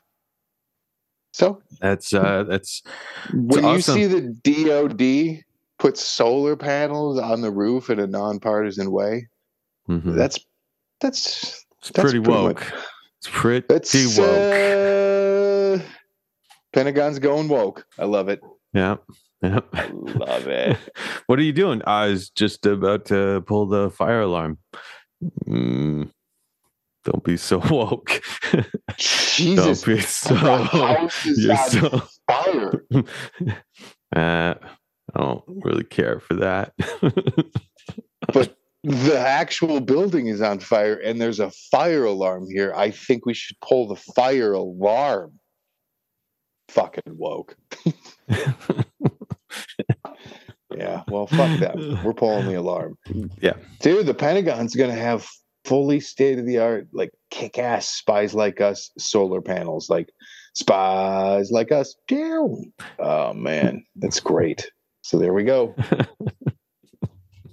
So That's uh that's when awesome. you see the DoD put solar panels on the roof in a nonpartisan way, mhm. that's that's it's that's pretty pretty woke. much- It's pretty that's woke. uh, Pentagon's going woke. I love it. yeah. Yeah. Love it. <laughs> what are you doing? I was just about to pull the fire alarm. Mm, don't be so <laughs> woke. Jesus, don't be so. the <laughs> You're on so. fire. Uh, I don't really care for that. But the actual building is on fire, and there's a fire alarm here. I think we should pull the fire alarm. Fucking woke. Yeah, well, fuck them. We're pulling the alarm. Yeah. Dude, the Pentagon's going to have fully state of the art, like kick ass spies like us solar panels, like spies like us. Down. Oh, man, that's great. So there we go. <laughs>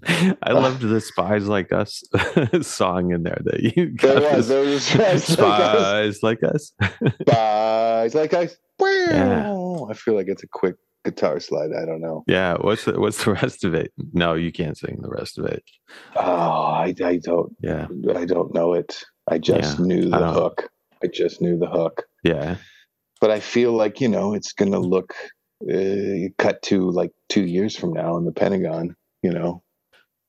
I loved the spies like us <laughs> song in there that you There was, there was <laughs> spies like us. spies like us. Spies like us. Yeah. I feel like it's a quick guitar slide. I don't know. Yeah. What's the what's the <laughs> rest of it? No, you can't sing the rest of it. Oh, I, I don't. Yeah. I don't know it. I just Yeah, knew the don't- hook. I just knew the hook. Yeah. but I feel like you know it's going to look uh, cut to like two years from now in the Pentagon. You know,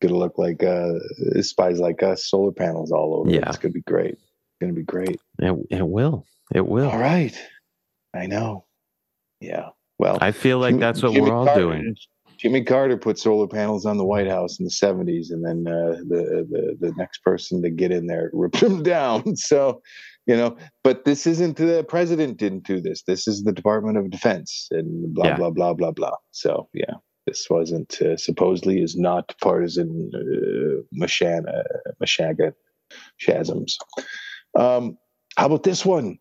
going to look like uh, spies like us, solar panels all over. Yeah. it's going to be great. It's going to be great. It, it will. It will. All right, I know. Yeah. Well, I feel like Jimmy- that's what Jimmy we're all Carter- doing. Jimmy Carter put solar panels on the White House in the 70s, and then uh, the, the the next person to get in there ripped <laughs> them down. So, you know, but this isn't the president didn't do this. This is the Department of Defense, and blah Yeah. blah blah blah blah. So, yeah, this wasn't uh, supposedly is not partisan uh, mashana mashaga shasms. Um, how about this one?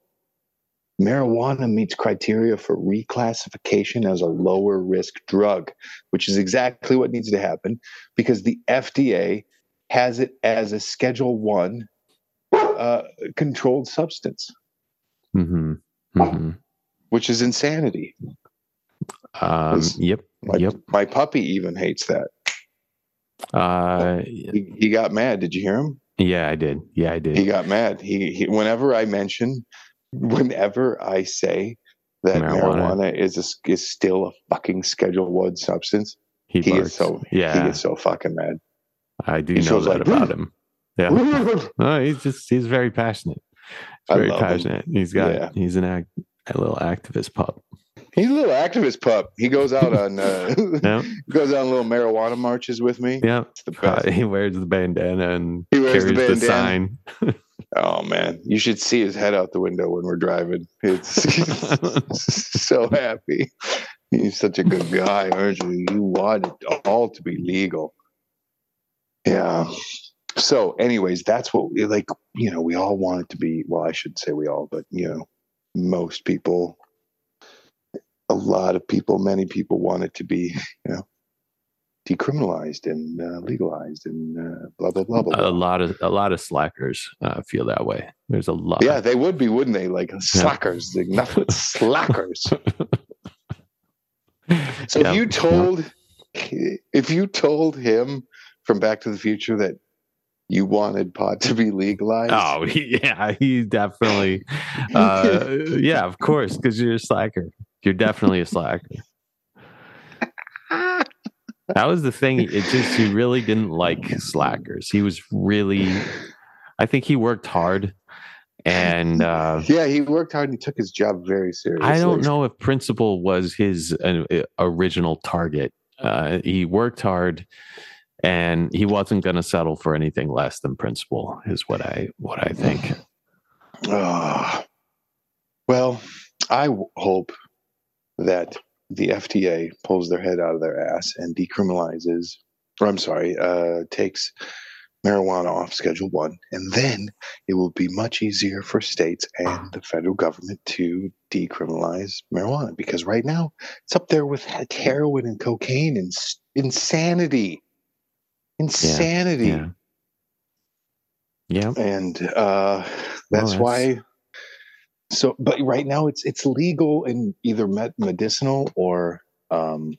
Marijuana meets criteria for reclassification as a lower risk drug, which is exactly what needs to happen because the FDA has it as a Schedule One uh, controlled substance, hmm hmm which is insanity. Um, yep. My, Yep. my puppy even hates that. Uh, He, he got mad. Did you hear him? yeah, I did. Yeah, I did. He got mad. He, he whenever I mention, whenever I say that Marijuana. marijuana, is a, is still a fucking Schedule One substance, he he gets so yeah, he gets so fucking mad. I do he know that like, about him. Yeah. <laughs> No, he's just he's very passionate. He's very love him. passionate. He's got Yeah. he's an act, a little activist pup. He's a little activist pup. He goes out <laughs> on uh, Yeah, <laughs> goes on little marijuana marches with me. yeah. The he wears the bandana and He wears carries the, bandana. sign. Oh man, you should see his head out the window when we're driving. It's <laughs> <laughs> so happy. He's such a good guy, aren't you? You want it all to be legal. Yeah. So, anyways, that's what we like you know we all want it to be. Well, I shouldn't say we all, but you know, most people, a lot of people, many people want it to be you know decriminalized and uh, legalized and uh, blah blah blah blah. blah. a lot of a lot of slackers uh, feel that way. There's a lot. Yeah, they would be, wouldn't they? Like slackers, like nothing <laughs> slackers. <laughs> So Yeah, if you yeah. told, if you told him from Back to the Future that you wanted pot to be legalized, Oh <laughs> yeah, he definitely. Uh, yeah, of course, because you're a slacker. You're definitely a slacker. That was the thing. It just he really didn't like slackers. He was really. I think he worked hard, and uh, yeah, he worked hard and he took his job very seriously. I don't know if principal was his uh, original target. Uh, he worked hard, and he wasn't going to settle for anything less than principal. Is what I what I think. Ah. well, I hope that the FDA pulls their head out of their ass and decriminalizes, or I'm sorry, uh, takes marijuana off Schedule One, and then it will be much easier for states and the federal government to decriminalize marijuana because right now it's up there with heroin and cocaine and s- insanity, insanity, Yeah. Yeah. and uh, that's that's- why. So, but right now it's it's legal in either med- medicinal or um,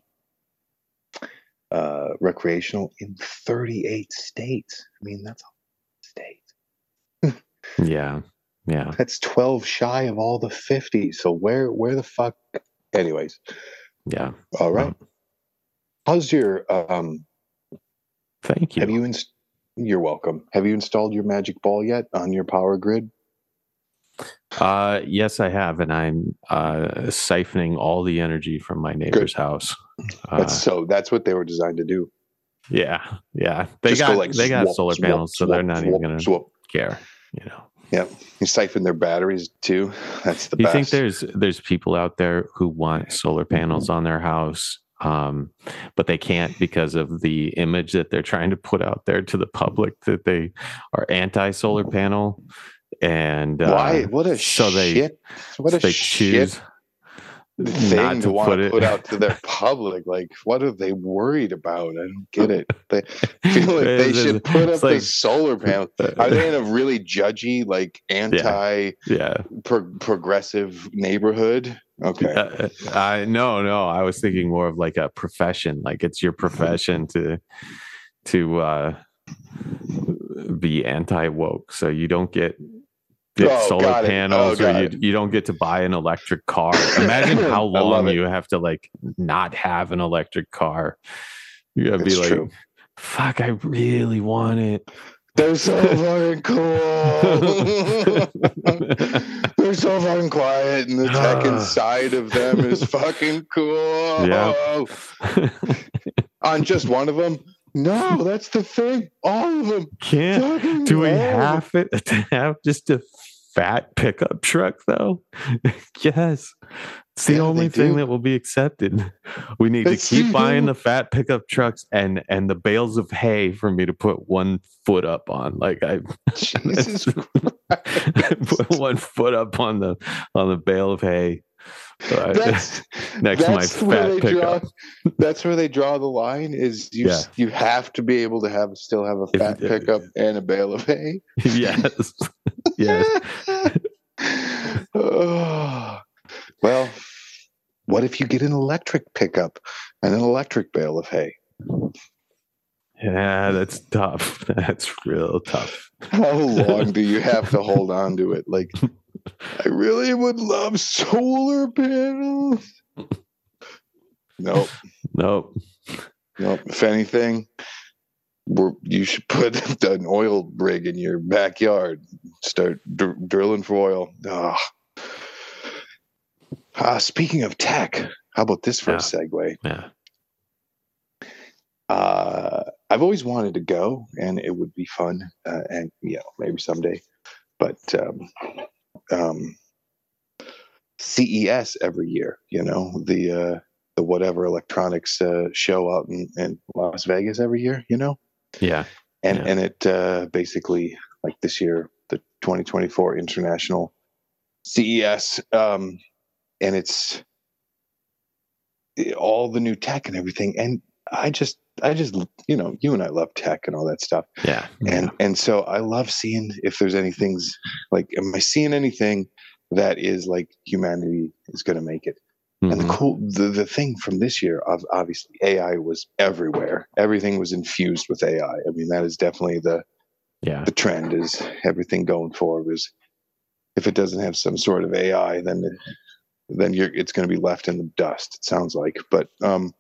uh, recreational in 38 states. I mean, that's a state. <laughs> Yeah. Yeah. That's 12 shy of all the 50. So where where the fuck? Anyways, Yeah. all right. How's your um? Thank you. Have you inst- You're welcome. Have you installed your magic ball yet on your power grid? Uh, yes, I have, and I'm uh, siphoning all the energy from my neighbor's house. Uh, That's so. That's what they were designed to do. yeah, yeah. They Just go got like they got solar swap, panels, so they're not swap, even gonna swap. care. You know. Yep. You siphon their batteries too. <laughs> That's the you best. think there's there's people out there who want solar panels on their house, um, but they can't because of the image that they're trying to put out there to the public that they are anti solar panel, and uh, Why? What a so they- shit! What so a they shit thing not to, want put to it- put out to their public. Like, what are they worried about? I don't get it. They <laughs> feel like they should put up it's the solar panel. Are they in a really judgy, like <laughs> anti yeah. pro- progressive neighborhood? Okay. Uh, I no, no. I was thinking more of like a profession. Like it's your profession to to uh be anti woke. So you don't get Oh, solar panels Oh, or you you don't get to buy an electric car. <laughs> Imagine how long you have to like not have an electric car. You gotta be It's like, true. fuck, I really want it. They're so fucking <laughs> cool. They're so fucking quiet, and the tech <sighs> inside of them is fucking <laughs> cool. Yeah. on just one of them. No, that's the thing. All of them. Can't Fucking do we all of them. have it <laughs> to have just a fat pickup truck though? <laughs> yes. It's the Yeah, only thing do. that will be accepted. <laughs> We need to keep buying do. the fat pickup trucks and and the bales of hay for me to put one foot up on. Like I Jesus put one foot up on the on the bale of hay. Uh, That's <laughs> next to my that's where fat pickup. draw. That's where they draw the line. Is you Yeah. you have to be able to have still have a If- fat pickup and a bale of hay. <laughs> yes. <laughs> yes. Oh. <sighs> well, what if you get an electric pickup and an electric bale of hay? Yeah, that's tough. That's real tough. How long do you have to hold on to it? Like, I really would love solar panels. Nope, Nope. nope. If anything, we're, you should put <laughs> an oil rig in your backyard. Start dr- drilling for oil. Ah. Ah, speaking of tech, how about this for Yeah. a segue? Yeah. uh, I've always wanted to go, and it would be fun, uh, and you know maybe someday. But um, um, CES every year, you know the uh, the whatever electronics uh, show out in, in Las Vegas every year, you know, Yeah. and Yeah. and it uh, basically like this year the 2024 International CES, um, and it's all the new tech and everything, and I just I just you know you and I love tech and all that stuff Yeah. and and so I love seeing if there's anything's like am I seeing anything that is like humanity is going to make it and the Mhm. cool the, the thing from this year of obviously AI was everywhere everything was infused with AI I mean that is definitely the yeah. the trend is everything going forward is if it doesn't have some sort of AI then then you're it's going to be left in the dust it sounds like but um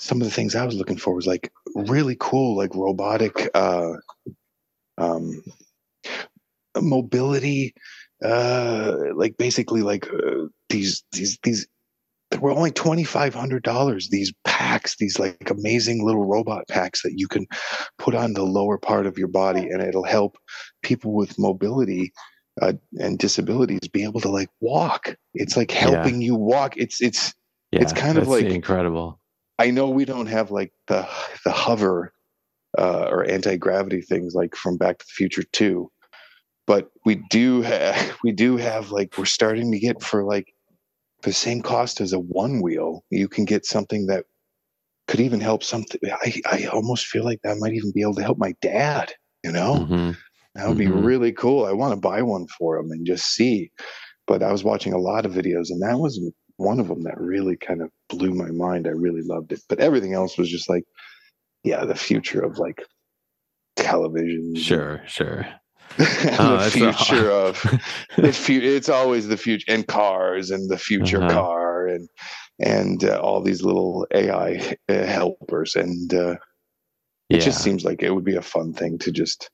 some of the things I was looking for was like really cool like robotic uh um mobility uh like basically like uh, these these these they were only twenty five hundred dollars. These packs, these like amazing little robot packs that you can put on the lower part of your body, and it'll help people with mobility uh, and disabilities be able to like walk. It's like helping you walk. It's it's. yeah. it's kind of like- incredible. I know we don't have like the the hover uh, or anti gravity things like from Back to the Future Two, but we do have <laughs> we do have like we're starting to get for like the same cost as a one wheel, you can get something that could even help something. I I almost feel like that might even be able to help my dad. You know, Mhm. that would be Mhm. really cool. I want to buy one for him and just see. But I was watching a lot of videos, and that was one of them that really kind of blew my mind. I really loved it. But everything else was just like, yeah, the future of like television. Sure. Sure. <laughs> Oh, the future of <laughs> it's, fu- it's always the future and cars and the future Uh-huh. car and and uh, all these little AI uh, helpers. And uh, it yeah. just seems like it would be a fun thing to just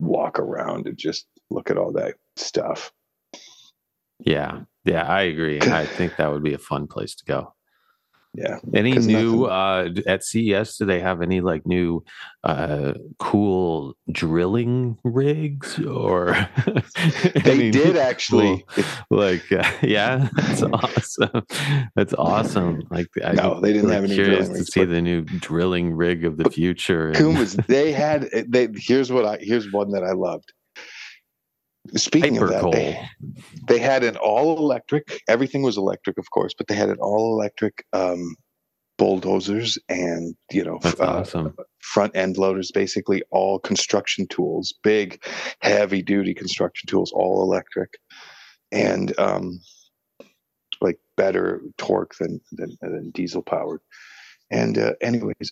walk around and just look at all that stuff. yeah. Yeah. I agree. <coughs> I think that would be a fun place to go. Yeah. Any new uh at CES do they have any like new uh cool drilling rigs or <laughs> They did actually. cool- like uh, <laughs> yeah that's awesome that's awesome like I, No, they didn't have any curious drilling to see the new drilling rig of the future and- Kumas, they had they here's what I here's one that I loved. Speaking hyper of that, they, they had an all electric, everything was electric, of course, but they had an all electric um bulldozers and you know uh, awesome front end loaders, basically all construction tools, big, heavy duty construction tools, all electric. And um like better torque than than, than diesel powered. And uh, anyways,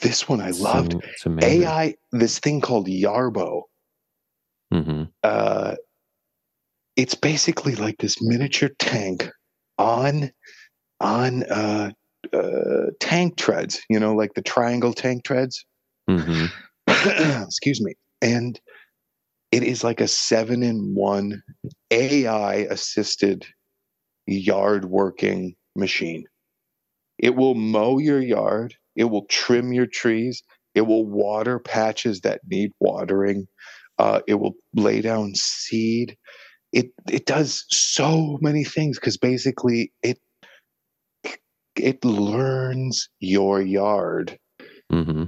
this one I loved. amazing AI, this thing called Yarbo. Hmm Uh, it's basically like this miniature tank on on uh, uh, tank treads. You know, like the triangle tank treads. <clears throat> hmm Excuse me. And it is like a seven in one AI assisted yard working machine. It will mow your yard. It will trim your trees. It will water patches that need watering. Uh, it will lay down seed. It it does so many things because basically it it learns your yard hmm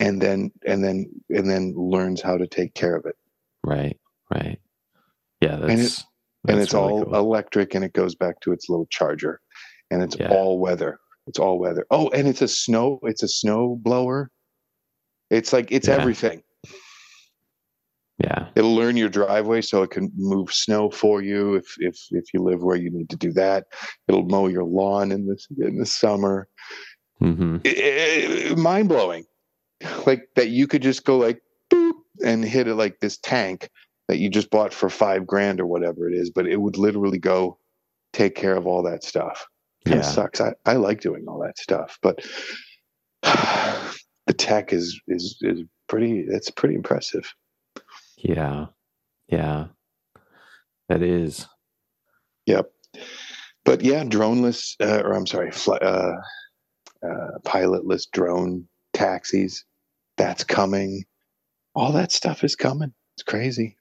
and then and then and then learns how to take care of it. Right. Right. Yeah. That's And it- and it's really all cool. electric and it goes back to its little charger and it's Yeah. all weather it's all weather oh and it's a snow it's a snow blower it's like it's Yeah. everything yeah. it'll learn your driveway so it can move snow for you if if if you live where you need to do that. It'll mow your lawn in the in the summer. Hmm mind blowing like that you could just go like boop and hit it like this tank that you just bought for five grand or whatever it is but it would literally go take care of all that stuff. Of Yeah. sucks. I, I like doing all that stuff but <sighs> the tech is is is pretty it's pretty impressive Yeah. Yeah. That is. Yep. But yeah, droneless, uh, or I'm sorry, fly, uh, uh, pilotless drone taxis. That's coming. All that stuff is coming. It's crazy.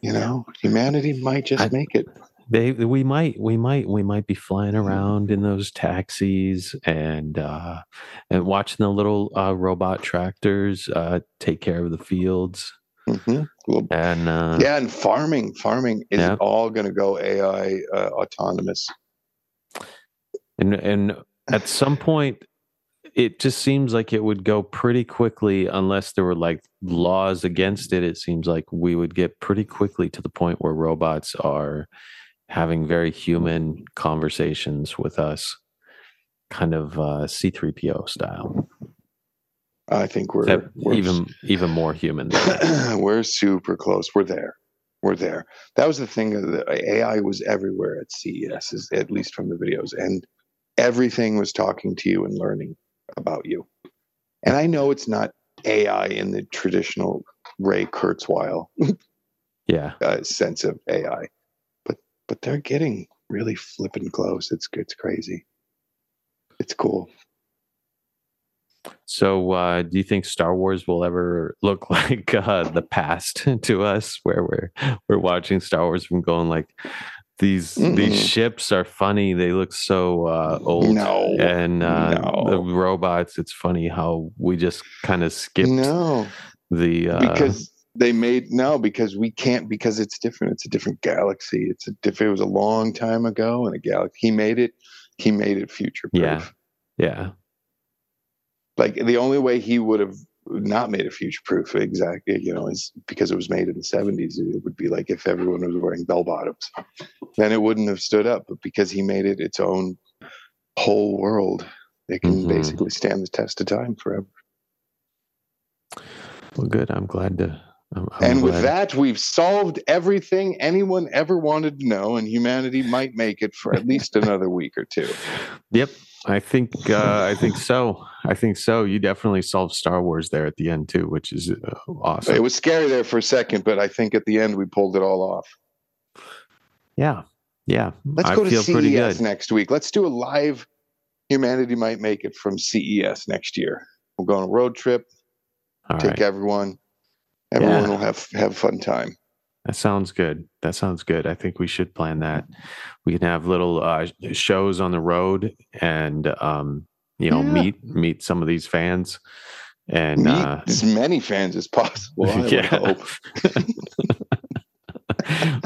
You know, humanity might just I- make it. They we might we might we might be flying around in those taxis and uh and watching the little uh robot tractors uh take care of the fields hmm Well, and uh yeah, and farming, farming is Yeah. all going to go AI uh, autonomous. and and at some point it just seems like it would go pretty quickly unless there were like laws against it it seems like we would get pretty quickly to the point where robots are having very human conversations with us kind of uh c3po style I think we're, we're even even more human <clears throat> we're super close. We're there. We're there. That was the thing. of The AI was everywhere at CES, is at least from the videos, and everything was talking to you and learning about you. And I know it's not AI in the traditional Ray Kurzweil yeah uh, sense of AI, but but they're getting really flipping close. It's it's crazy. It's cool. So uh do you think star wars will ever look <laughs> like uh the past <laughs> to us where we're we're watching star wars and going like these these Mm-mm. ships are funny. They look so uh old. No, and uh the robots it's funny how we just kind of skipped no. the uh because they made no because we can't because it's different. It's a different galaxy. It's a diff, it was a long time ago in a galaxy. He made it he made it future proof Yeah. yeah like the only way he would have not made it future proof exactly you know is because it was made in the 70s it would be like if everyone was wearing bell bottoms. Then it wouldn't have stood up but because he made it its own whole world it can Mhm. basically stand the test of time forever. Well good. I'm glad to I'm, I'm and with that, we've solved everything anyone ever wanted to know, and humanity might make it for at least another week or two. <laughs> Yep, I think uh, I think so. I think so. You definitely solved Star Wars there at the end too, which is uh, awesome. It was scary there for a second, but I think at the end we pulled it all off. yeah, yeah. Let's I go to CES next week. Let's do a live Humanity Might Make It from CES next year. We'll go on a road trip, All take right, everyone. Everyone Yeah. will have have a fun time. That sounds good. That sounds good. I think we should plan that. We can have little uh, shows on the road, and um, you know, Yeah. meet meet some of these fans, and Meet uh, as many fans as possible. I <laughs> hope. <laughs>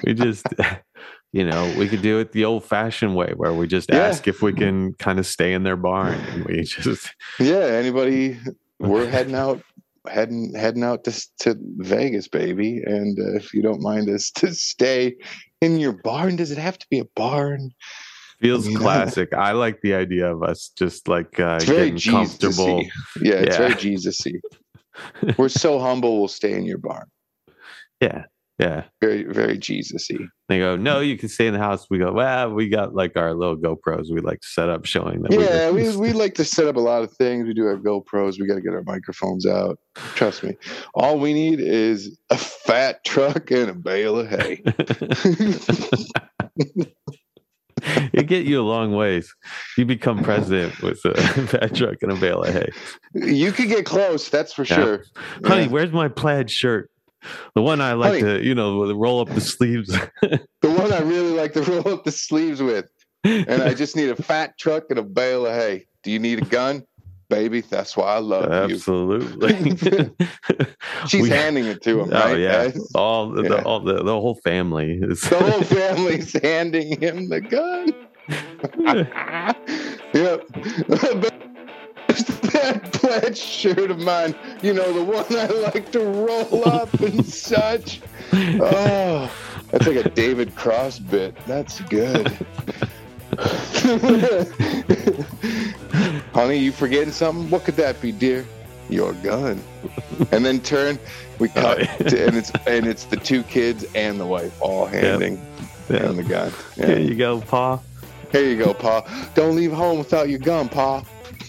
we just <laughs> you know we could do it the old fashioned way where we just Yeah. ask if we can kind of stay in their barn and we just Yeah, anybody? We're heading out, heading heading out to to Vegas, baby. And uh, if you don't mind us to stay in your barn, does it have to be a barn? feels <laughs> classic i like the idea of us just like uh getting comfortable Jesus-y. Yeah, it's Yeah. very Jesus-y. <laughs> We're so humble. We'll stay in your barn. yeah yeah Very very Jesus-y. they go no you can stay in the house we go well we got like our little gopros we like to set up showing them. Yeah, we we like to set up a lot of things. We do have GoPros. We got to get our microphones out. Trust me. All we need is a fat truck and a bale of hay. <laughs> <laughs> it get you a long ways. You become president with a <laughs> fat truck and a bale of hay. You could get close, that's for Yeah. sure. Honey, Yeah. where's my plaid shirt? The one I like Honey. to, you know, roll up the sleeves. <laughs> The one I really like to roll up the sleeves with. And I just need a fat truck and a bale of hay. Do you need a gun? Baby, that's why I love you. Absolutely. <laughs> She's We- handing it to him, Oh right? yeah, guys? all the, Yeah. the all the, the whole family is. The whole family's <laughs> handing him the gun. yep. <laughs> that plaid shirt of mine, you know, the one I like to roll up and such. Oh, that's like a David Cross bit. That's good. <laughs> Honey, you forgetting something? What could that be, dear? Your gun. And then turn, we oh, cut, yeah. to, and it's and it's the two kids and the wife all handing Yeah. him the gun. Yeah. Here you go, Pa. Here you go, Pa. Don't leave home without your gun, Pa.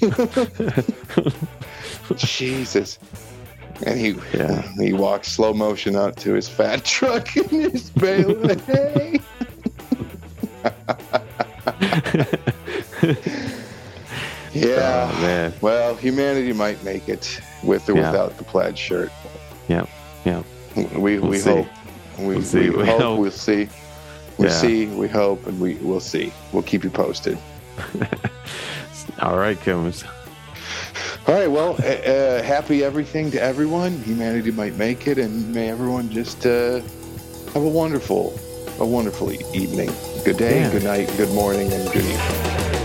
<laughs> Jesus. And he Yeah. he walks slow motion out to his fat <laughs> truck in his hay. <laughs> yeah. Oh, man. Well, humanity might make it with or Yeah. without the plaid shirt. Yeah. Yeah. We We'll we see. hope. We, We'll see. we We hope, hope. We'll see. We Yeah. see. We hope, and we we'll see. We'll keep you posted. All right, Combs. All right. Well, uh, uh, happy everything to everyone. Humanity might make it, and may everyone just uh, have a wonderful, a wonderful evening. Good day, Yeah. good night, good morning, and good evening.